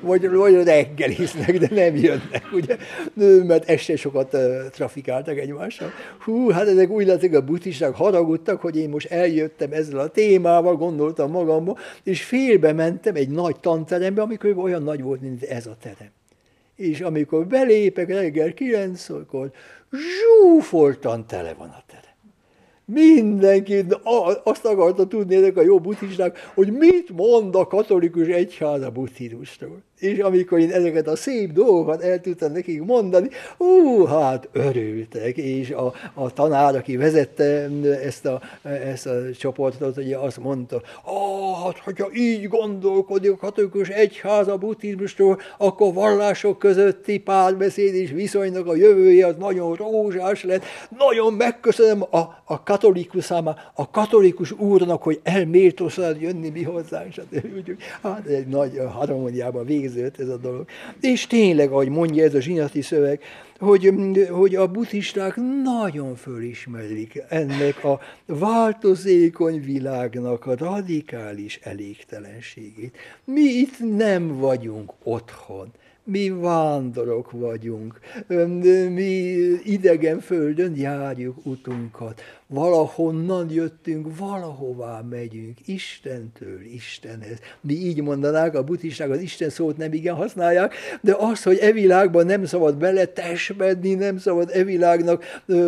vagy, vagy reggeliznek, de nem jönnek, ugye, mert este sokat trafikáltak egymással. Hú, hát ezek úgy látszik, a buddhisták haragudtak, hogy én most eljöttem ezzel a témával, gondoltam magamba, és félbe mentem egy nagy tanterembe, amikor olyan nagy volt, mint ez a terem. És amikor belépek reggel kilenckor, zsúfoltan tele van a. Mindenki azt akarta tudni ezek a jó buddhisták, hogy mit mond a katolikus egyház a buddhizmusról és amikor én ezeket a szép dolgokat el tudtam nekik mondani, ú, hát örültek, és a, a tanár, aki vezette ezt a, ezt a csoportot, ugye azt mondta, ah, hát, hogyha így gondolkodik a katolikus egyház a buddhizmustól, akkor vallások közötti párbeszéd és viszonynak a jövője az nagyon rózsás lett. Nagyon megköszönöm a, a katolikus száma, a katolikus úrnak, hogy elméltózhat jönni mi hozzánk, stb. Hát egy nagy harmóniában végzett kezdődött ez a dolog. És tényleg, ahogy mondja ez a zsinati szöveg, hogy, hogy a buddhisták nagyon fölismerik ennek a változékony világnak a radikális elégtelenségét. Mi itt nem vagyunk otthon mi vándorok vagyunk, mi idegen földön járjuk utunkat, valahonnan jöttünk, valahová megyünk, Istentől Istenhez. Mi így mondanák, a buddhisták az Isten szót nem igen használják, de az, hogy e világban nem szabad beletesvedni, nem szabad e világnak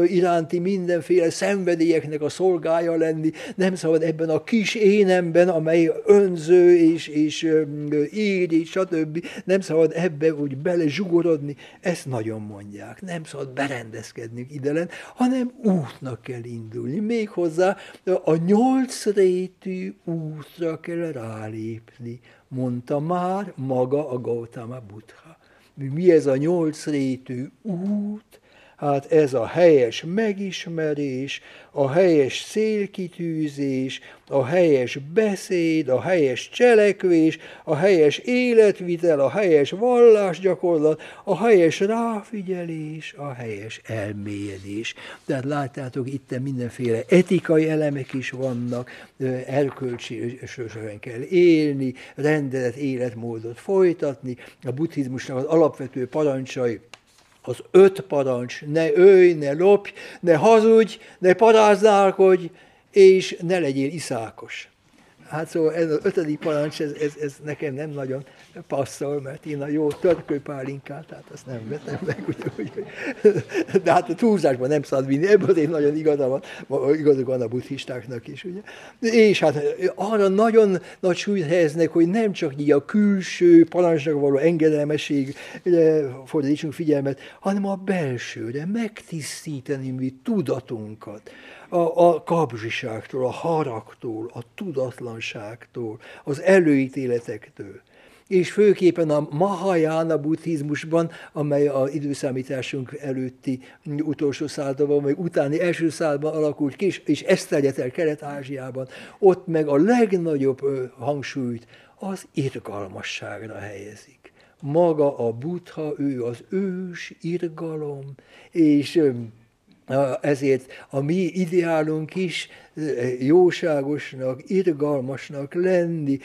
iránti mindenféle szenvedélyeknek a szolgája lenni, nem szabad ebben a kis énemben, amely önző és, és ír, és stb. Nem szabad ebbe úgy belezsugorodni, ezt nagyon mondják. Nem szabad berendezkednünk ide hanem útnak kell indulni indulni. Méghozzá a nyolc rétű útra kell rálépni, mondta már maga a Gautama Buddha. Mi ez a nyolc rétű út? Hát ez a helyes megismerés, a helyes célkitűzés, a helyes beszéd, a helyes cselekvés, a helyes életvitel, a helyes vallásgyakorlat, a helyes ráfigyelés, a helyes elmélyedés. Tehát látjátok, itt mindenféle etikai elemek is vannak, erkölcsi kell élni, rendelet életmódot folytatni, a buddhizmusnak az alapvető parancsai, az öt parancs, ne ölj, ne lopj, ne hazudj, ne paráználkodj, és ne legyél iszákos. Hát szóval ez az ötödik parancs, ez, ez, ez nekem nem nagyon passzol, mert én a jó törkőpálinkát, tehát azt nem vetem meg, úgy, de hát a túlzásban nem szabad vinni, ebből azért nagyon igaza van, igazuk van a buddhistáknak is, ugye. És hát arra nagyon nagy súlyt helyeznek, hogy nem csak így a külső parancsnak való engedelmesség, fordítsunk figyelmet, hanem a belsőre, megtisztítani mi tudatunkat a, a kapzsiságtól, a haragtól, a tudatlanságtól, az előítéletektől és főképpen a Mahayana buddhizmusban, amely az időszámításunk előtti utolsó században, vagy utáni első században alakult ki, és ezt terjedt el Kelet-Ázsiában, ott meg a legnagyobb hangsúlyt az irgalmasságra helyezik. Maga a buddha, ő az ős irgalom, és ezért a mi ideálunk is jóságosnak, irgalmasnak lenni,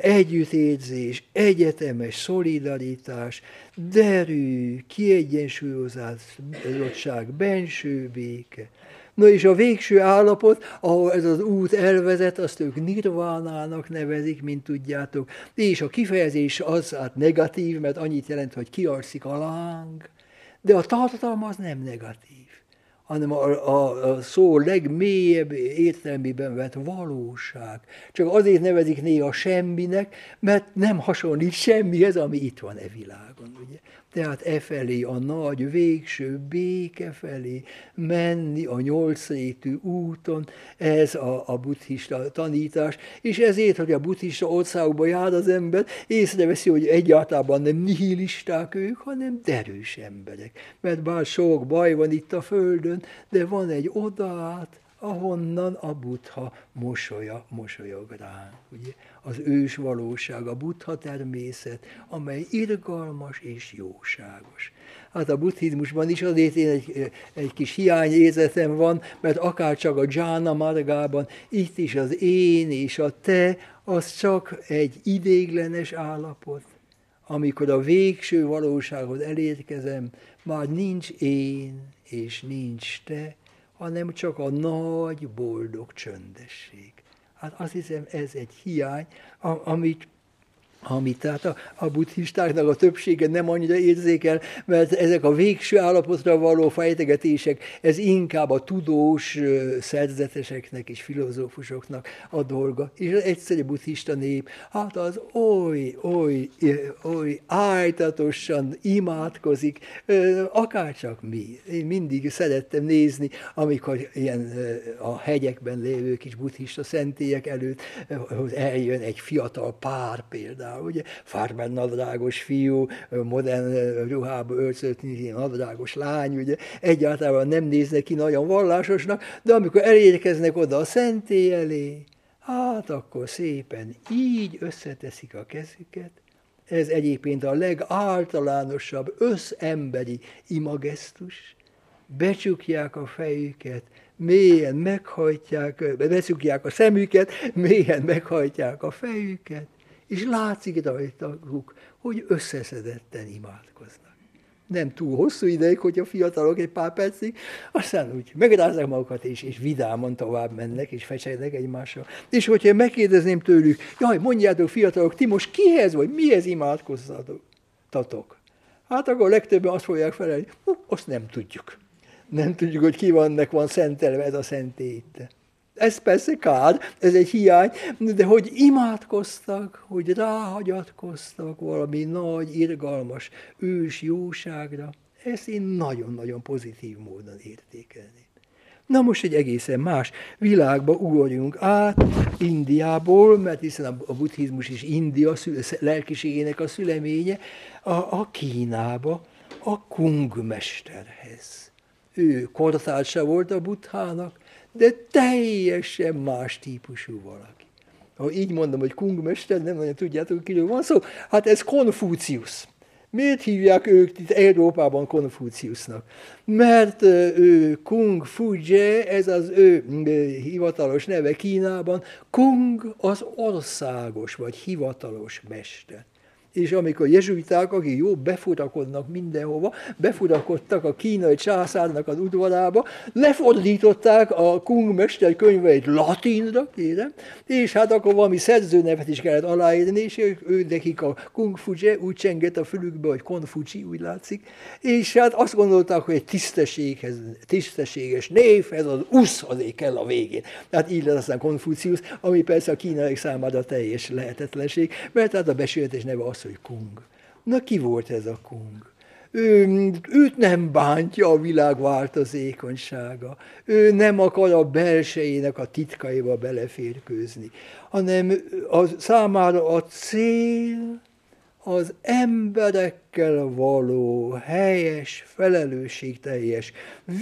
együttérzés, egyetemes szolidaritás, derű, kiegyensúlyozottság, benső béke. Na és a végső állapot, ahol ez az út elvezet, azt ők nirvánának nevezik, mint tudjátok, és a kifejezés az hát negatív, mert annyit jelent, hogy kiarszik a láng, de a tartalma az nem negatív hanem a, a, a szó legmélyebb értelmében vett valóság. Csak azért nevezik néha semminek, mert nem hasonlít semmihez, ami itt van e világon. Ugye? Tehát e felé, a nagy végső béke felé menni a nyolcrétű úton, ez a, a buddhista tanítás, és ezért, hogy a buddhista országokba jár az ember, észreveszi, hogy egyáltalán nem nihilisták ők, hanem derős emberek. Mert bár sok baj van itt a földön, de van egy odaát, ahonnan a buddha mosolya, mosolyog ránk. Ugye? Az ős valóság, a buddha természet, amely irgalmas és jóságos. Hát a buddhizmusban is azért én egy, egy kis hiányérzetem van, mert akár csak a Jhana Margában, itt is az én és a te, az csak egy idéglenes állapot. Amikor a végső valósághoz elérkezem, már nincs én és nincs te, hanem csak a nagy, boldog csöndesség. Hát azt hiszem, ez egy hiány, amit amit tehát a, a buddhistáknak a többsége nem annyira érzékel, mert ezek a végső állapotra való fejtegetések, ez inkább a tudós szerzeteseknek és filozófusoknak a dolga. És az egyszerű buddhista nép, hát az oly, oly, oly ájtatosan imádkozik, akárcsak mi. Én mindig szerettem nézni, amikor ilyen a hegyekben lévő kis buddhista szentélyek előtt eljön egy fiatal pár például, például, ugye, Farben nadrágos fiú, modern ruhába öltözött, nadrágos lány, ugye, egyáltalán nem néznek ki nagyon vallásosnak, de amikor elérkeznek oda a szentély elé, hát akkor szépen így összeteszik a kezüket, ez egyébként a legáltalánosabb összemberi imagesztus, becsukják a fejüket, mélyen meghajtják, beszukják a szemüket, mélyen meghajtják a fejüket, és látszik rajtuk, hogy összeszedetten imádkoznak. Nem túl hosszú ideig, hogy a fiatalok egy pár percig, aztán úgy megrázzák magukat, és, és vidáman tovább mennek, és fecsegnek egymással. És hogyha megkérdezném tőlük, jaj, mondjátok fiatalok, ti most kihez vagy mihez imádkoztatok? Hát akkor legtöbben azt fogják felelni, azt nem tudjuk. Nem tudjuk, hogy ki vannak, van szentelve ez a szentét. Ez persze kár, ez egy hiány, de hogy imádkoztak, hogy ráhagyatkoztak valami nagy, irgalmas ős jóságra, ezt én nagyon-nagyon pozitív módon értékelném. Na most egy egészen más világba ugorjunk át, Indiából, mert hiszen a buddhizmus is India lelkiségének a szüleménye, a, a Kínába, a kungmesterhez. ő kortársa volt a buthának, de teljesen más típusú valaki. Ha így mondom, hogy Kung mester, nem nagyon tudjátok, kiről van szó, hát ez Konfúciusz. Miért hívják ők itt Európában Konfúciusznak? Mert ő Kung Fuje, ez az ő hivatalos neve Kínában, Kung az országos vagy hivatalos mester és amikor jezsuiták, akik jó befurakodnak mindenhova, befurakodtak a kínai császárnak az udvarába, lefordították a Kung mester könyveit latinra, kérem, és hát akkor valami szerzőnevet is kellett aláírni, és ő nekik a Kung Fuje úgy csengett a fülükbe, hogy Konfucsi, úgy látszik, és hát azt gondolták, hogy egy tisztességhez, tisztességes név, ez az usz azért kell a végén. Tehát így lesz aztán Konfucius, ami persze a kínai számára teljes lehetetlenség, mert hát a besületes neve az, hogy Kung. Na ki volt ez a Kung? Ő, őt nem bántja a világ változékonysága. Ő nem akar a belsejének a titkaiba beleférkőzni, hanem a, számára a cél az emberekkel való helyes, felelősségteljes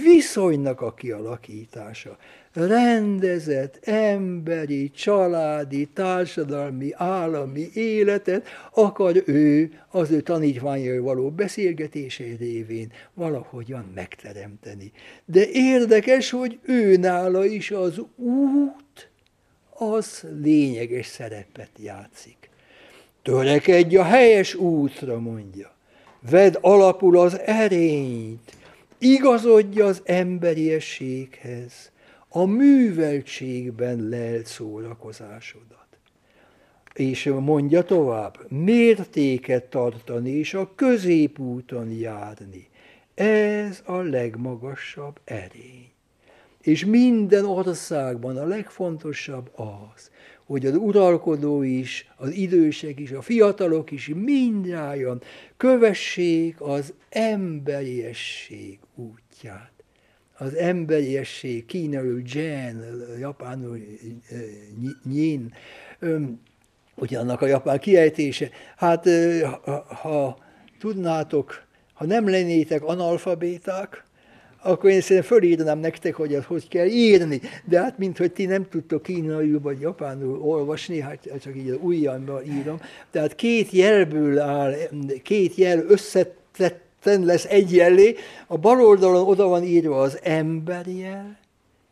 viszonynak a kialakítása rendezett emberi, családi, társadalmi, állami életet akar ő az ő tanítványai való beszélgetései révén valahogyan megteremteni. De érdekes, hogy ő nála is az út az lényeges szerepet játszik. Törekedj a helyes útra, mondja. Vedd alapul az erényt, igazodj az emberiességhez, a műveltségben lelt szórakozásodat. És mondja tovább, mértéket tartani és a középúton járni. Ez a legmagasabb erény. És minden országban a legfontosabb az, hogy az uralkodó is, az idősek is, a fiatalok is mindjárt kövessék az emberiesség útját az emberiesség, kínaiul Jen, japánul nyin, ugye annak a japán kiejtése. Hát ha, ha tudnátok, ha nem lennétek analfabéták, akkor én szerintem fölírnám nektek, hogy ezt hogy kell írni. De hát, mint hogy ti nem tudtok kínaiul vagy japánul olvasni, hát csak így ujjammal írom. Tehát két jelből áll, két jel összetett fenn lesz egy jellé, a bal oldalon oda van írva az emberjel,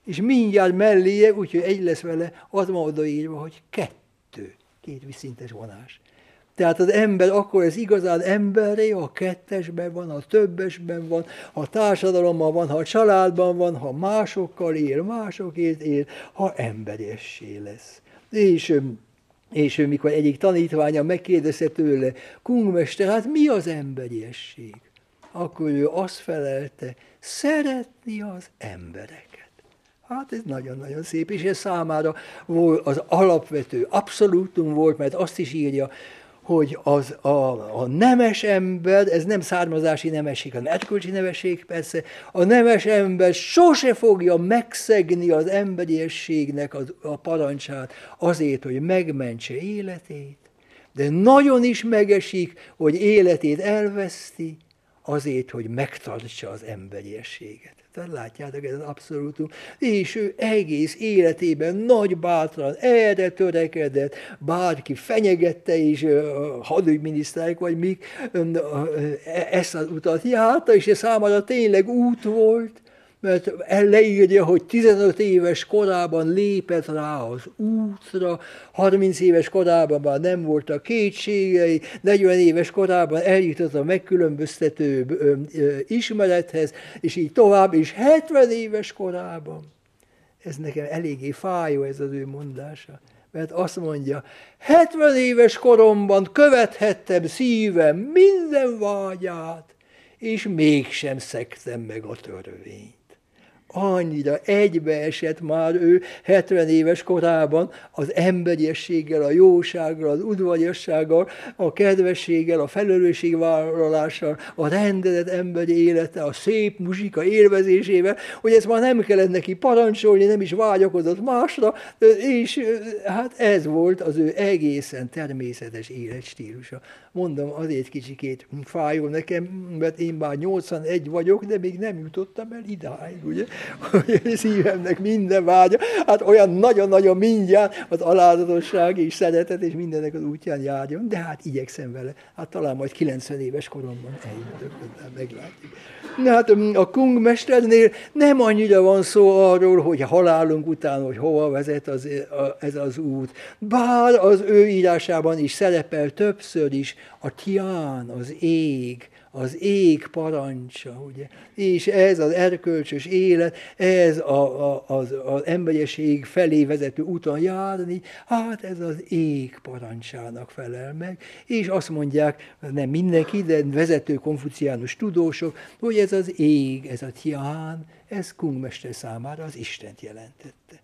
és mindjárt melléje, úgyhogy egy lesz vele, az van odaírva, hogy kettő, két viszintes vonás. Tehát az ember akkor ez igazán emberré, ha kettesben van, ha többesben van, ha társadalomban van, ha a családban van, ha másokkal él, másokért él, ha emberiessé lesz. És, és mikor egyik tanítványa megkérdezte tőle, kungmester, hát mi az emberiesség? Akkor ő azt felelte, szeretni az embereket. Hát ez nagyon-nagyon szép, és ez számára volt az alapvető abszolútum volt, mert azt is írja, hogy az a, a nemes ember, ez nem származási nemesség, hanem erkölcsi nemesség persze, a nemes ember sose fogja megszegni az emberiességnek a, a parancsát azért, hogy megmentse életét, de nagyon is megesik, hogy életét elveszti, azért, hogy megtartsa az emberiességet. Tehát látjátok, ez az abszolútum. És ő egész életében nagy bátran erre törekedett, bárki fenyegette is, hadügyminiszterek vagy mik, ezt az utat járta, és ez számára tényleg út volt, mert leírja, hogy 15 éves korában lépett rá az útra, 30 éves korában már nem voltak kétségei, 40 éves korában eljutott a megkülönböztető ismerethez, és így tovább, és 70 éves korában. Ez nekem eléggé fájó ez az ő mondása mert azt mondja, 70 éves koromban követhettem szívem minden vágyát, és mégsem szektem meg a törvényt annyira egybeesett már ő 70 éves korában az emberiességgel, a jósággal, az udvariassággal, a kedvességgel, a felelősségvállalással, a rendelet emberi élete, a szép muzsika élvezésével, hogy ezt már nem kellett neki parancsolni, nem is vágyakozott másra, és hát ez volt az ő egészen természetes életstílusa. Mondom, azért kicsikét fájó nekem, mert én már 81 vagyok, de még nem jutottam el idáig, ugye? Hogy szívemnek minden vágya, hát olyan nagyon-nagyon mindjárt az alázatosság és szeretet és mindennek az útján járjon, de hát igyekszem vele. Hát talán majd 90 éves koromban eljutok, meglátjuk. Na hát mm, a Kung mesternél nem annyira van szó arról, hogy halálunk után, hogy hova vezet az, ez az út. Bár az ő írásában is szerepel többször is a tián, az ég, az ég parancsa, ugye? És ez az erkölcsös élet, ez a, a, az, az emberiség felé vezető úton járni, hát ez az ég parancsának felel meg. És azt mondják, nem mindenki, de vezető konfuciánus tudósok, hogy ez az ég, ez a tián, ez kungmester számára az Istent jelentette.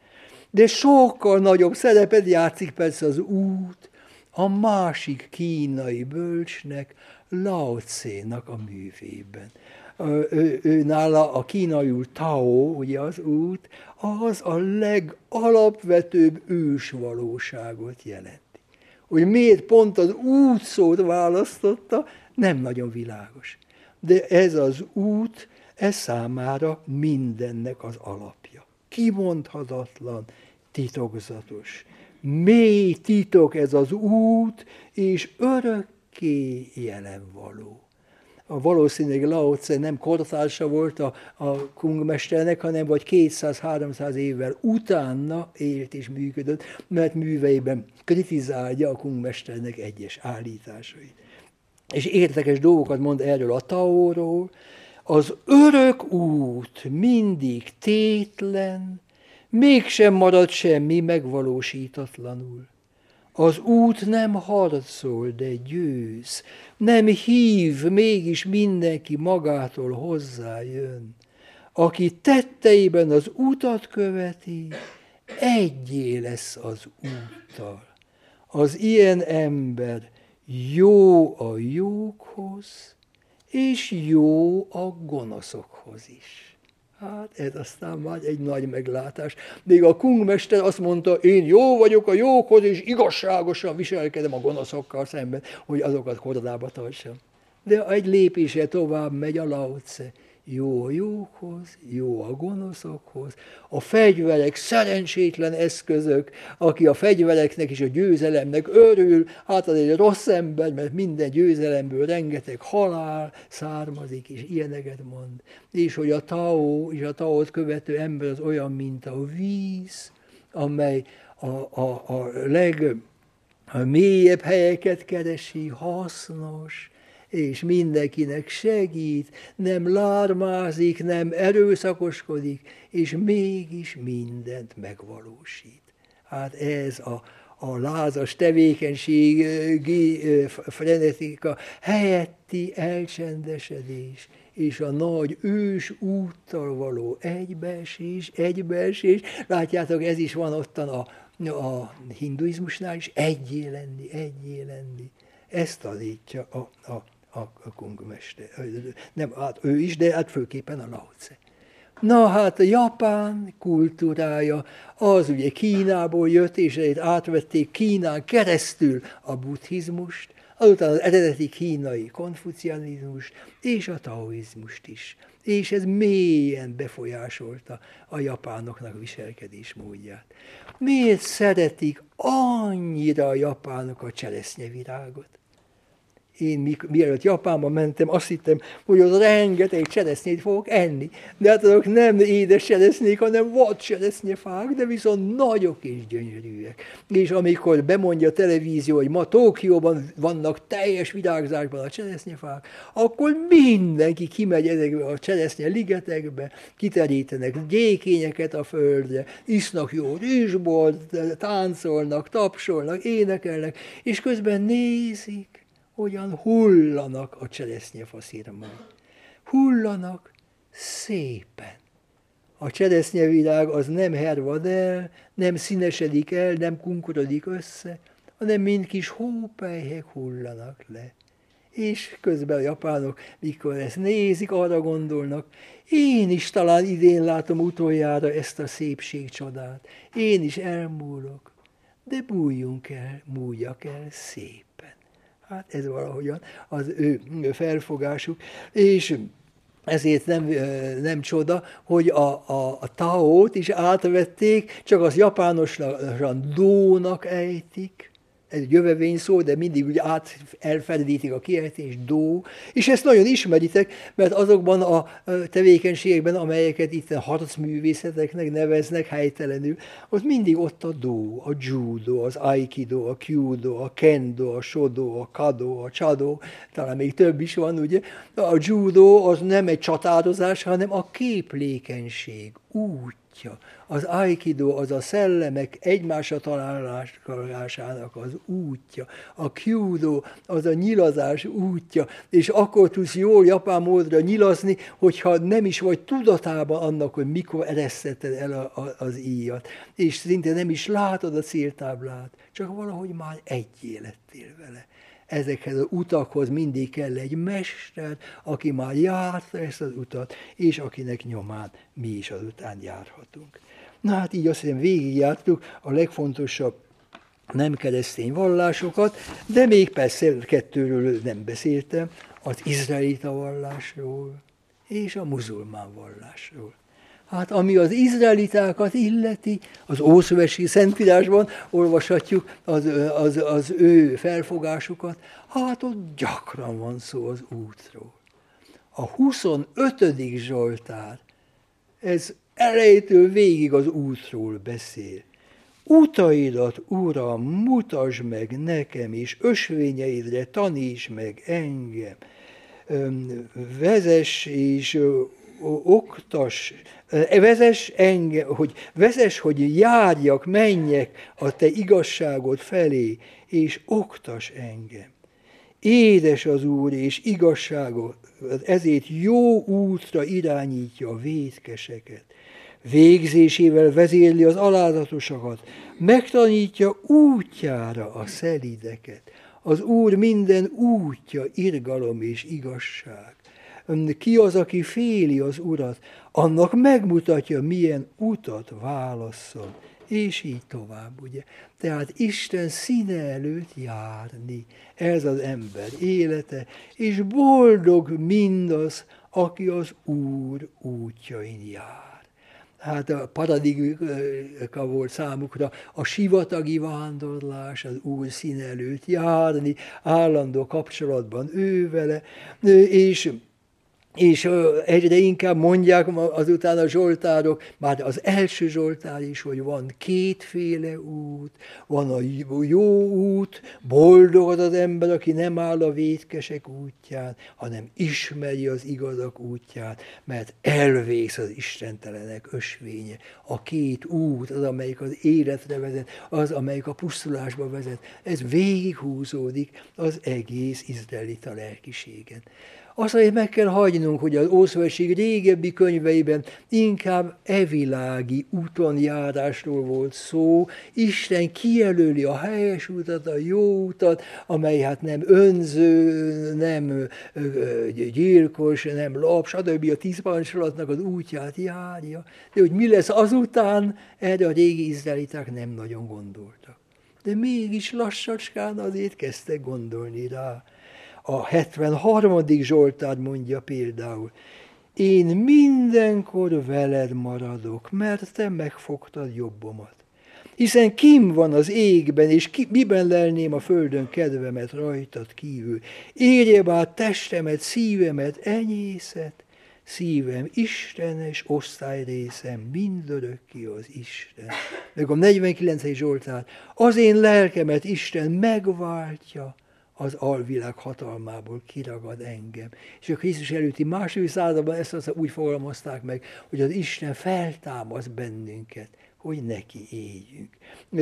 De sokkal nagyobb szerepet játszik persze az út, a másik kínai bölcsnek, Lao Tse-nak a művében. Ő, ő nála a kínaiul Tao, ugye az út, az a legalapvetőbb ős valóságot jelenti. Hogy miért pont az út szót választotta, nem nagyon világos. De ez az út, ez számára mindennek az alapja. Kimondhatatlan, titokzatos. Mély titok ez az út, és örök örökké jelen való. A valószínűleg Lao nem kortársa volt a, a kungmesternek, hanem vagy 200-300 évvel utána élt és működött, mert műveiben kritizálja a kungmesternek egyes állításait. És érdekes dolgokat mond erről a Taóról, az örök út mindig tétlen, mégsem marad semmi megvalósítatlanul. Az út nem harcol, de győz. Nem hív, mégis mindenki magától hozzájön. Aki tetteiben az utat követi, egyé lesz az úttal. Az ilyen ember jó a jókhoz, és jó a gonoszokhoz is. Hát ez aztán már egy nagy meglátás. Még a kungmester azt mondta, én jó vagyok a jókhoz, és igazságosan viselkedem a gonoszokkal szemben, hogy azokat kordába tartsam. De egy lépése tovább megy a Lautze jó a jókhoz, jó a gonoszokhoz. A fegyverek szerencsétlen eszközök, aki a fegyvereknek és a győzelemnek örül, hát az egy rossz ember, mert minden győzelemből rengeteg halál származik, és ilyeneket mond. És hogy a Tao és a Taót követő ember az olyan, mint a víz, amely a, a, a leg a mélyebb helyeket keresi, hasznos, és mindenkinek segít, nem lármázik, nem erőszakoskodik, és mégis mindent megvalósít. Hát ez a, a lázas tevékenységi frenetika helyetti elcsendesedés, és a nagy ős úttal való egybeesés, egybeesés. Látjátok, ez is van ottan a, a hinduizmusnál is, egyé lenni, egyé lenni. Ezt tanítja a, a a, a. Nem, hát ő is, de hát főképpen a Lao Tse. Na hát a japán kultúrája az ugye Kínából jött, és átvették Kínán keresztül a buddhizmust, azután az eredeti kínai konfucianizmust és a taoizmust is. És ez mélyen befolyásolta a japánoknak viselkedés módját. Miért szeretik annyira a japánok a cseresznyevirágot? Én mielőtt Japánba mentem, azt hittem, hogy az rengeteg cseresznyét fogok enni. De hát azok nem édes cseresznyék, hanem vad cseresznyefák, de viszont nagyok és gyönyörűek. És amikor bemondja a televízió, hogy ma Tokióban vannak teljes virágzásban a cseresznyefák, akkor mindenki kimegy ezekbe a cseresznye ligetekbe, kiterítenek gyékényeket a földre, isznak jó rizsbort, táncolnak, tapsolnak, énekelnek, és közben nézik, hogyan hullanak a cseresznyefaszirmai. Hullanak szépen. A cseresznyevilág az nem hervad el, nem színesedik el, nem kunkorodik össze, hanem mind kis hópelyhek hullanak le. És közben a japánok, mikor ezt nézik, arra gondolnak, én is talán idén látom utoljára ezt a szépség csodát. Én is elmúlok, de bújjunk el, múljak el szépen. Hát ez valahogyan az ő felfogásuk. És ezért nem, nem csoda, hogy a, a, a Tao-t is átvették, csak az japánosan dónak ejtik, egy jövevény szó, de mindig úgy át elfedítik a kiejtés, dó, és ezt nagyon ismeritek, mert azokban a tevékenységekben, amelyeket itt a harcművészeteknek neveznek helytelenül, ott mindig ott a dó, a judo, az aikido, a kyudo, a kendo, a shodo, a kado, a chado, talán még több is van, ugye. A judo az nem egy csatározás, hanem a képlékenység, útja. Az aikido az a szellemek egymásra találásának az útja. A kyudo az a nyilazás útja, és akkor tudsz jól japán módra nyilazni, hogyha nem is vagy tudatában annak, hogy mikor eresztetted el a, a, az íjat. És szinte nem is látod a céltáblát, csak valahogy már egy lettél vele ezekhez az utakhoz mindig kell egy mester, aki már járta ezt az utat, és akinek nyomán mi is azután járhatunk. Na hát így azt hiszem végigjártuk a legfontosabb nem keresztény vallásokat, de még persze kettőről nem beszéltem, az izraelita vallásról és a muzulmán vallásról. Hát ami az izraelitákat illeti, az Ószövesi Szentírásban olvashatjuk az, az, az ő felfogásukat, hát ott gyakran van szó az útról. A 25. Zsoltár, ez elejétől végig az útról beszél. Utaidat, Uram, mutasd meg nekem, és ösvényeidre taníts meg engem. Vezess és oktas, vezes engem, hogy vezes, hogy járjak, menjek a te igazságod felé, és oktas engem. Édes az Úr, és igazságot, ezért jó útra irányítja a vétkeseket. Végzésével vezérli az alázatosakat, megtanítja útjára a szelideket. Az Úr minden útja irgalom és igazság ki az, aki féli az urat, annak megmutatja, milyen utat válasszon, és így tovább, ugye. Tehát Isten színe előtt járni, ez az ember élete, és boldog mindaz, aki az Úr útjain jár. Hát a paradigmika volt számukra a sivatagi vándorlás, az Úr színe előtt járni, állandó kapcsolatban ővele, és és egyre inkább mondják azután a zsoltárok, már az első zsoltár is, hogy van kétféle út, van a jó út, boldog az az ember, aki nem áll a vétkesek útján, hanem ismeri az igazak útját, mert elvész az istentelenek ösvénye. A két út, az, amelyik az életre vezet, az, amelyik a pusztulásba vezet, ez végighúzódik az egész izraelita lelkiségen. Azt azért meg kell hagynunk, hogy az Ószövetség régebbi könyveiben inkább evilági úton járásról volt szó. Isten kijelöli a helyes utat, a jó utat, amely hát nem önző, nem gyilkos, nem lap, stb. a tíz parancsolatnak az útját járja. De hogy mi lesz azután, erre a régi izraeliták nem nagyon gondoltak. De mégis lassacskán azért kezdtek gondolni rá a 73. Zsoltár mondja például, én mindenkor veled maradok, mert te megfogtad jobbomat. Hiszen kim van az égben, és ki, miben lelném a földön kedvemet rajtad kívül. Érje bár testemet, szívemet, enyészet, szívem Istenes osztályrészem, mindörökké az Isten. Meg a 49. Zsoltár, az én lelkemet Isten megváltja, az alvilág hatalmából kiragad engem. És a Krisztus előtti második században ezt azt úgy fogalmazták meg, hogy az Isten feltámaszt bennünket, hogy neki éljünk.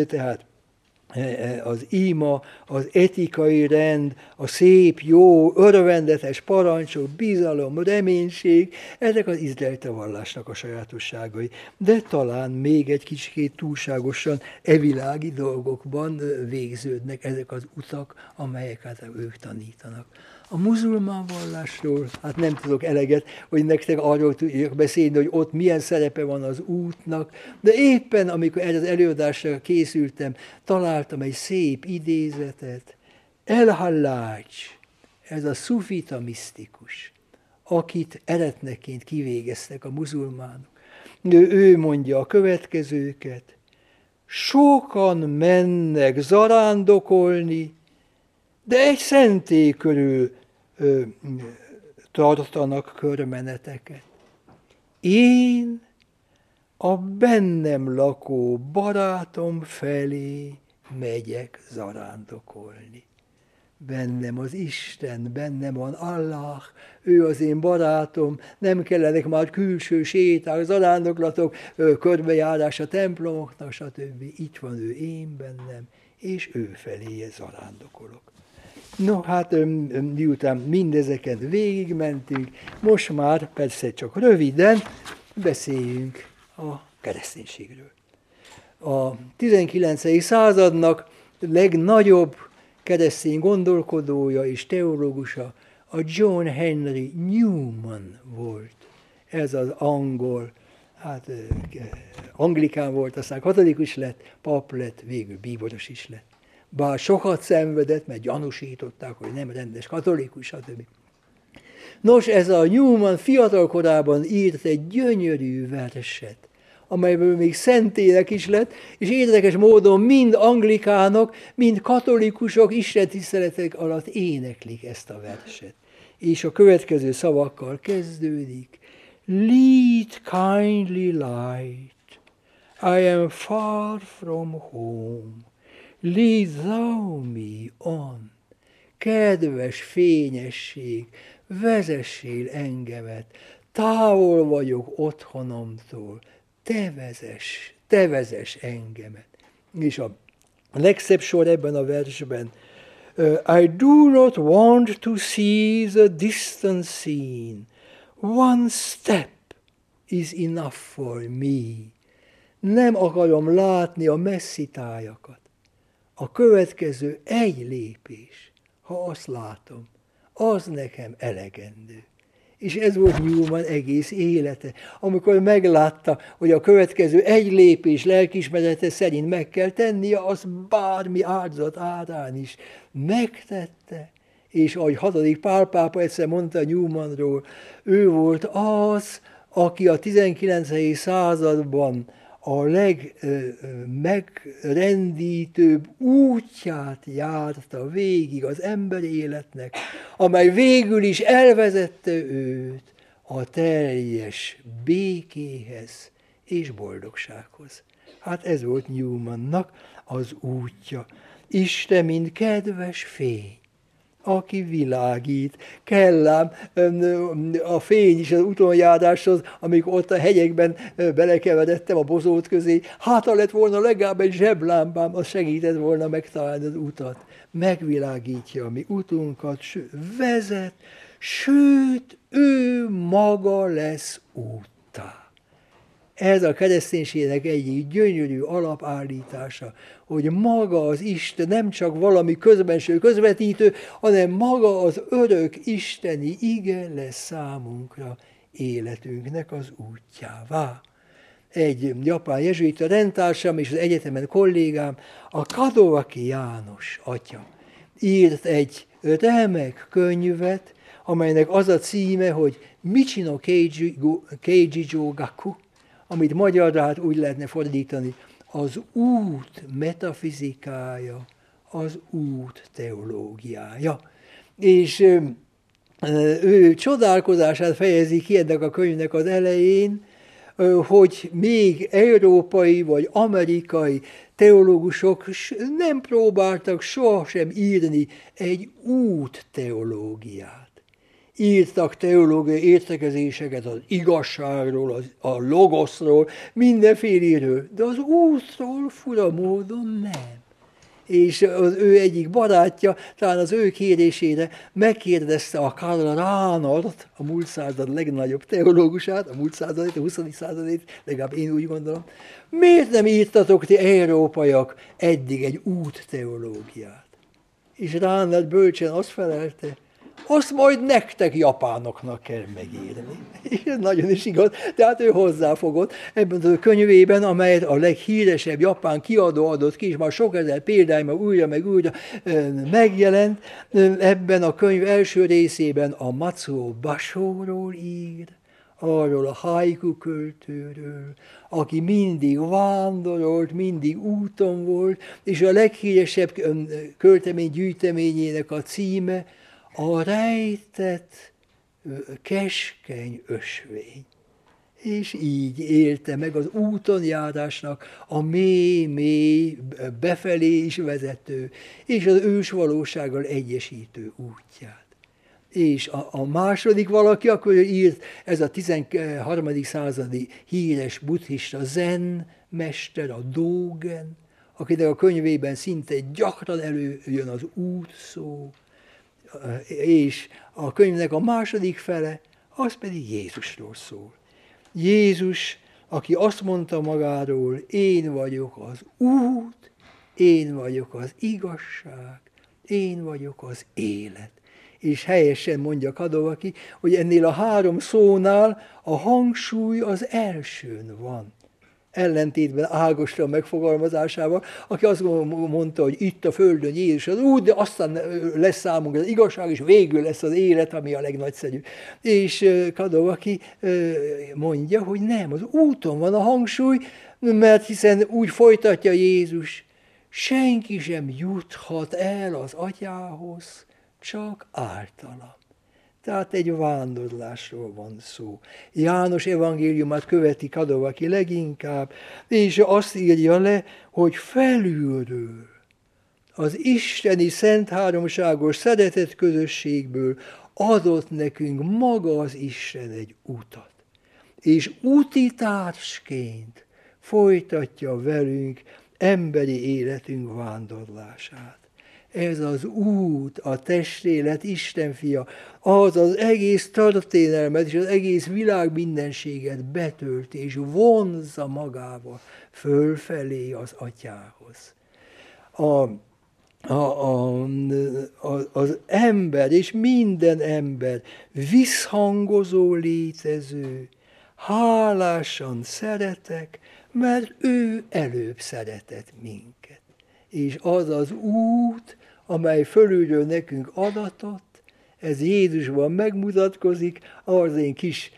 Tehát az íma, az etikai rend, a szép, jó, örvendetes parancsok, bizalom, reménység, ezek az izraelita vallásnak a sajátosságai. De talán még egy kicsit túlságosan evilági dolgokban végződnek ezek az utak, amelyeket ők tanítanak. A muzulmán vallásról, hát nem tudok eleget, hogy nektek arról tudjak beszélni, hogy ott milyen szerepe van az útnak, de éppen amikor erre az előadásra készültem, találtam egy szép idézetet. Elhallács, ez a szufita misztikus, akit eretneként kivégeztek a muzulmánok. Ő, ő mondja a következőket, sokan mennek zarándokolni, de egy szentély körül ö, tartanak körmeneteket. Én a bennem lakó barátom felé megyek zarándokolni. Bennem az Isten, bennem van Allah, ő az én barátom, nem kellenek már külső séták, zarándoklatok, körbejárás a templomoknak, stb. Itt van ő én bennem, és ő felé zarándokolok. No, hát miután mindezeken végigmentünk, most már persze csak röviden beszéljünk a kereszténységről. A 19. századnak legnagyobb keresztény gondolkodója és teológusa a John Henry Newman volt. Ez az angol, hát anglikán volt, aztán katolikus lett, pap lett, végül bíboros is lett bár sokat szenvedett, mert gyanúsították, hogy nem rendes katolikus, stb. Nos, ez a Newman fiatal korában írt egy gyönyörű verset, amelyből még szentének is lett, és érdekes módon mind anglikánok, mind katolikusok istentiszteletek alatt éneklik ezt a verset. És a következő szavakkal kezdődik. Lead kindly light, I am far from home. Me on, kedves fényesség, vezessél engemet, távol vagyok otthonomtól, te vezess, te vezess engemet. És a legszebb sor ebben a versben, I do not want to see the distant scene. One step is enough for me. Nem akarom látni a messzi tájakat a következő egy lépés, ha azt látom, az nekem elegendő. És ez volt Newman egész élete. Amikor meglátta, hogy a következő egy lépés lelkismerete szerint meg kell tennie, az bármi áldozat árán is megtette. És ahogy hatodik Pál pápa egyszer mondta Newmanról, ő volt az, aki a 19. században a legmegrendítőbb útját járta végig az emberi életnek, amely végül is elvezette őt a teljes békéhez és boldogsághoz. Hát ez volt Newmannak az útja. Isten, mint kedves fény, aki világít. Kell a fény is az utonjáráshoz, amikor ott a hegyekben belekeveredtem a bozót közé. Hát, lett volna legalább egy zseblámpám, az segített volna megtalálni az utat. Megvilágítja a mi utunkat, vezet, sőt, ő maga lesz úttá. Ez a kereszténységnek egyik gyönyörű alapállítása, hogy maga az Isten nem csak valami közbenső közvetítő, hanem maga az örök isteni ige lesz számunkra életünknek az útjává. Egy japán jezsuita rendtársam és az egyetemen kollégám, a Kadovaki János atya írt egy remek könyvet, amelynek az a címe, hogy Michino Keiji, Jogaku, amit magyarra hát úgy lehetne fordítani, az út metafizikája, az út teológiája. És ő csodálkozását fejezi ki ennek a könyvnek az elején, hogy még európai vagy amerikai teológusok nem próbáltak sohasem írni egy út teológiát írtak teológiai értekezéseket az igazságról, az, a logoszról, mindenféléről, de az útról fura módon nem. és az ő egyik barátja, talán az ő kérésére megkérdezte a Karl Ránort, a múlt század legnagyobb teológusát, a múlt századét, a 20. századét, legalább én úgy gondolom, miért nem írtatok ti európaiak eddig egy út teológiát? És Ránert bölcsen azt felelte, azt majd nektek japánoknak kell megírni. <laughs> Ez nagyon is igaz, tehát ő hozzáfogott ebben a könyvében, amelyet a leghíresebb japán kiadó adott ki, és már sok ezer példány, meg újra, meg újra megjelent, ebben a könyv első részében a Matsuo Basóról ír, arról a haiku költőről, aki mindig vándorolt, mindig úton volt, és a leghíresebb költemény gyűjteményének a címe a rejtett keskeny ösvény. És így élte meg az úton járásnak a mély-mély, befelé is vezető, és az ős valósággal egyesítő útját. És a, a második valaki, akkor írt ez a 13. századi híres buddhista zen mester, a Dogen, akinek a könyvében szinte gyakran előjön az út szó, és a könyvnek a második fele, az pedig Jézusról szól. Jézus, aki azt mondta magáról, én vagyok az út, én vagyok az igazság, én vagyok az élet. És helyesen mondja Kadovaki, hogy ennél a három szónál a hangsúly az elsőn van ellentétben Ágosra megfogalmazásával, aki azt mondta, hogy itt a Földön Jézus az út, de aztán lesz számunkra az igazság, és végül lesz az élet, ami a legnagyszerűbb. És Kadovaki mondja, hogy nem, az úton van a hangsúly, mert hiszen úgy folytatja Jézus, senki sem juthat el az atyához, csak általam. Tehát egy vándorlásról van szó. János evangéliumát követi Kadovaki leginkább, és azt írja le, hogy felülről, az isteni szent háromságos szeretet közösségből adott nekünk maga az Isten egy utat. És úti társként folytatja velünk emberi életünk vándorlását ez az út, a testélet, Isten fia, az az egész történelmet és az egész világ mindenséget betölti és vonzza magába fölfelé az atyához. A, a, a, a, az ember és minden ember visszhangozó létező, hálásan szeretek, mert ő előbb szeretett minket. És az az út, amely fölülről nekünk adatot, ez Jézusban megmutatkozik, az én kis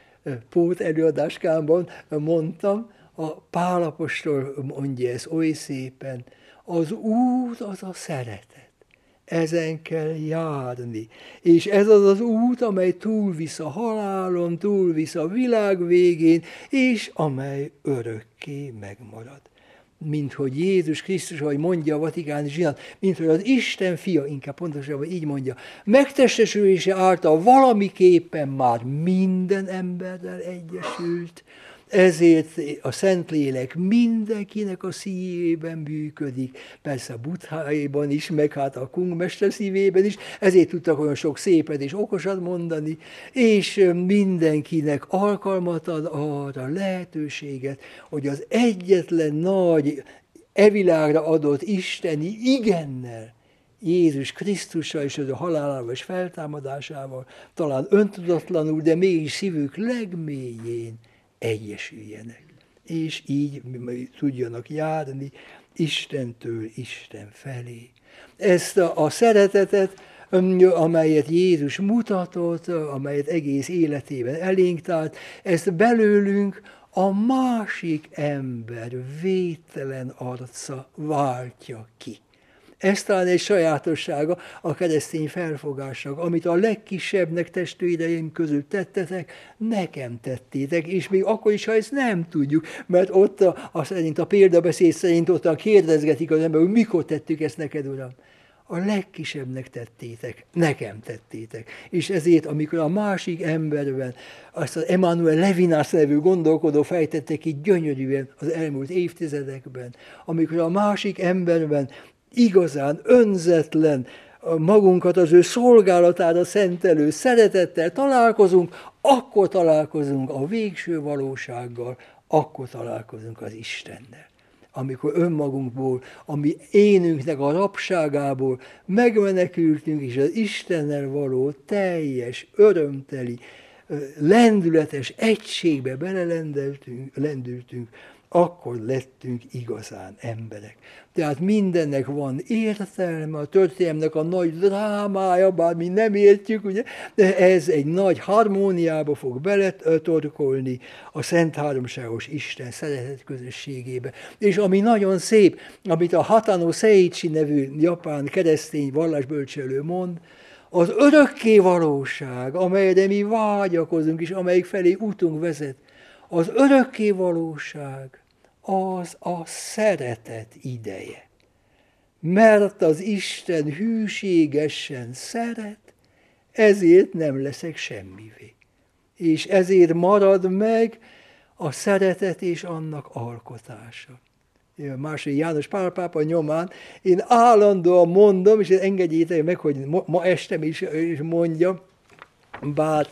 pót előadáskámban mondtam, a Pálapostól mondja ezt oly szépen, az út az a szeretet. Ezen kell járni. És ez az az út, amely túlvisz a halálon, túlvisz a világ végén, és amely örökké megmarad mint hogy Jézus Krisztus, ahogy mondja a vatikáni zsinat, mint hogy az Isten fia, inkább pontosabban így mondja, megtestesülése által valamiképpen már minden emberrel egyesült, ezért a Szentlélek mindenkinek a szívében működik, persze a butháiban is, meg hát a kungmester szívében is, ezért tudtak olyan sok szépet és okosat mondani, és mindenkinek alkalmat ad arra lehetőséget, hogy az egyetlen nagy evilágra adott isteni igennel, Jézus Krisztussal és az a halálával és feltámadásával, talán öntudatlanul, de mégis szívük legmélyén egyesüljenek, és így tudjanak járni Istentől Isten felé. Ezt a, a szeretetet, amelyet Jézus mutatott, amelyet egész életében elénk tárt, ezt belőlünk a másik ember vételen arca váltja ki. Ez talán egy sajátossága a keresztény felfogásnak, amit a legkisebbnek testvéreim közül tettetek, nekem tettétek, és még akkor is, ha ezt nem tudjuk, mert ott a, a szerint, a példabeszéd szerint ott a kérdezgetik az ember, hogy mikor tettük ezt neked, Uram a legkisebbnek tettétek, nekem tettétek. És ezért, amikor a másik emberben azt az Emmanuel Levinas nevű gondolkodó fejtette ki gyönyörűen az elmúlt évtizedekben, amikor a másik emberben igazán önzetlen, magunkat az ő szolgálatára szentelő szeretettel találkozunk, akkor találkozunk a végső valósággal, akkor találkozunk az Istennel. Amikor önmagunkból, a mi énünknek a rapságából megmenekültünk, és az Istennel való teljes, örömteli, lendületes egységbe belelendültünk, akkor lettünk igazán emberek. Tehát mindennek van értelme, a történelmnek a nagy drámája, bár mi nem értjük, ugye, de ez egy nagy harmóniába fog beletorkolni a Szent Háromságos Isten szeretet közösségébe. És ami nagyon szép, amit a Hatano Seichi nevű japán keresztény vallásbölcselő mond, az örökké valóság, amelyre mi vágyakozunk, és amelyik felé útunk vezet, az örökké valóság az a szeretet ideje. Mert az Isten hűségesen szeret, ezért nem leszek semmivé. És ezért marad meg a szeretet és annak alkotása. Második János Pál pápa nyomán én állandóan mondom, és engedjétek meg, hogy ma estem is, is mondja, bár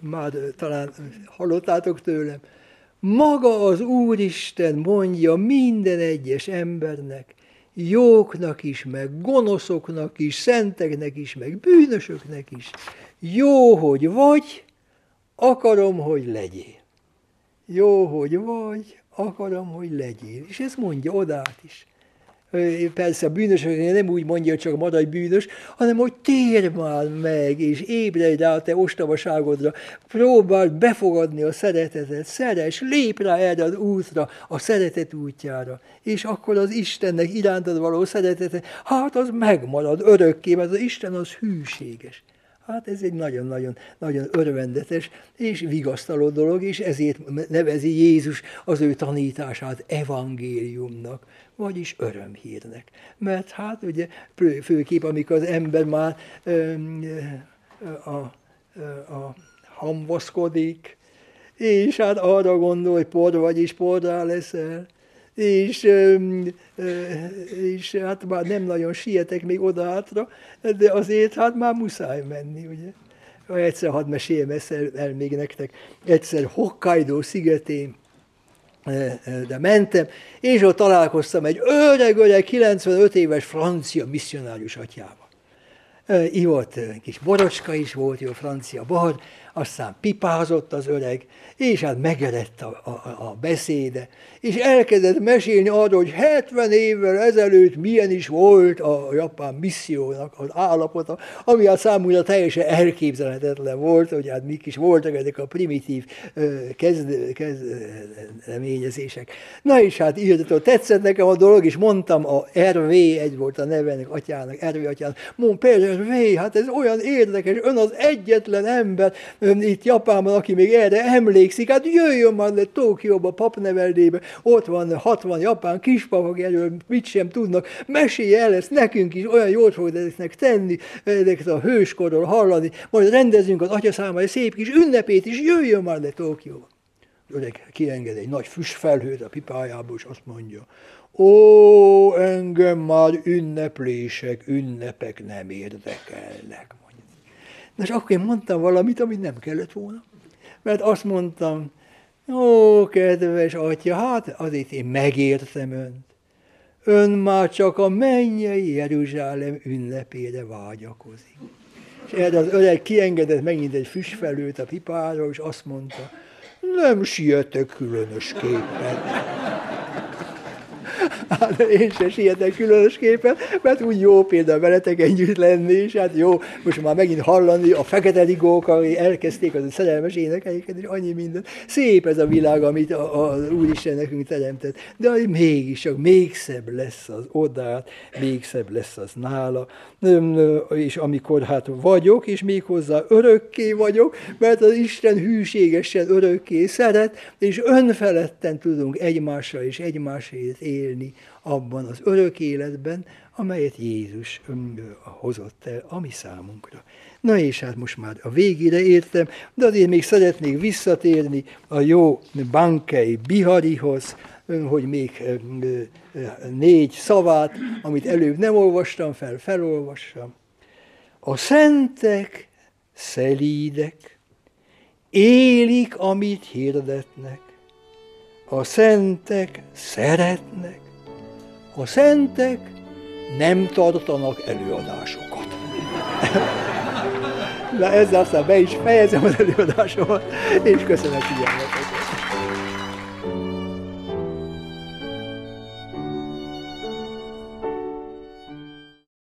már talán hallottátok tőlem, maga az Úristen mondja minden egyes embernek, jóknak is, meg gonoszoknak is, szenteknek is, meg bűnösöknek is. Jó, hogy vagy, akarom, hogy legyél. Jó, hogy vagy, akarom, hogy legyél. És ez mondja odát is persze a bűnösöknél nem úgy mondja, csak maradj bűnös, hanem hogy tér már meg, és ébredj rá a te ostobaságodra, próbáld befogadni a szeretetet, szeres, lép rá erre az útra, a szeretet útjára, és akkor az Istennek irántad való szeretete, hát az megmarad örökké, mert az Isten az hűséges. Hát ez egy nagyon-nagyon nagyon örvendetes és vigasztaló dolog, és ezért nevezi Jézus az ő tanítását evangéliumnak vagyis örömhírnek. Mert hát ugye főképp, amikor az ember már ö, a, a, a hamvaszkodik, és hát arra gondol, hogy por vagyis porrá leszel, és, és hát már nem nagyon sietek még oda de azért hát már muszáj menni, ugye. Egyszer hadd meséljem ezt el még nektek. Egyszer Hokkaido szigetén de mentem, és ott találkoztam egy öreg-öreg, 95 éves francia misszionárius atyával. Ivott kis borocska is volt, jó francia bor, aztán pipázott az öreg, és hát megerett a, a, a beszéde, és elkezdett mesélni arról, hogy 70 évvel ezelőtt milyen is volt a japán missziónak az állapota, ami a számunkra teljesen elképzelhetetlen volt, hogy hát mik is voltak ezek a primitív kezd, kezdeményezések. Na és hát írtatott, tetszett nekem a dolog, és mondtam, a RV, egy volt a nevenek, atyának, RV atyának, mond például RV, hát ez olyan érdekes, ön az egyetlen ember itt Japánban, aki még erre emlékszik, hát jöjjön már le Tokióba, papneveldébe, ott van 60 japán kispapok erről mit sem tudnak, mesélj el ezt nekünk is, olyan jót fogod ezeknek tenni, ezeket a hőskorról hallani, majd rendezünk az atya számára egy szép kis ünnepét is, jöjjön már le Tokióba. Öreg kienged egy nagy füstfelhőt a pipájából, és azt mondja, ó, engem már ünneplések, ünnepek nem érdekelnek. És akkor én mondtam valamit, amit nem kellett volna. Mert azt mondtam, Ó, kedves atya, hát azért én megértem önt. Ön már csak a mennyei Jeruzsálem ünnepére vágyakozik. És erre az öreg kiengedett megint egy füstfelőt a pipáról, és azt mondta, nem sietek különösképpen. Hát én se sietek különösképpen, mert úgy jó például veletek együtt lenni, és hát jó, most már megint hallani a fekete rigók, akik elkezdték az a szerelmes énekeiket, és annyi minden. Szép ez a világ, amit az Úristen nekünk teremtett, de mégis csak még szebb lesz az odát, még szebb lesz az nála, és amikor hát vagyok, és még hozzá örökké vagyok, mert az Isten hűségesen örökké szeret, és önfeledten tudunk egymással és egymásért élni abban az örök életben, amelyet Jézus hozott el a mi számunkra. Na és hát most már a végére értem, de azért még szeretnék visszatérni a jó bankei Biharihoz, hogy még négy szavát, amit előbb nem olvastam fel, felolvassam. A szentek szelídek, élik, amit hirdetnek. A szentek szeretnek, a szentek nem tartanak előadásokat. <laughs> Na ezzel aztán be is fejezem az előadásomat, és köszönöm figyelmet.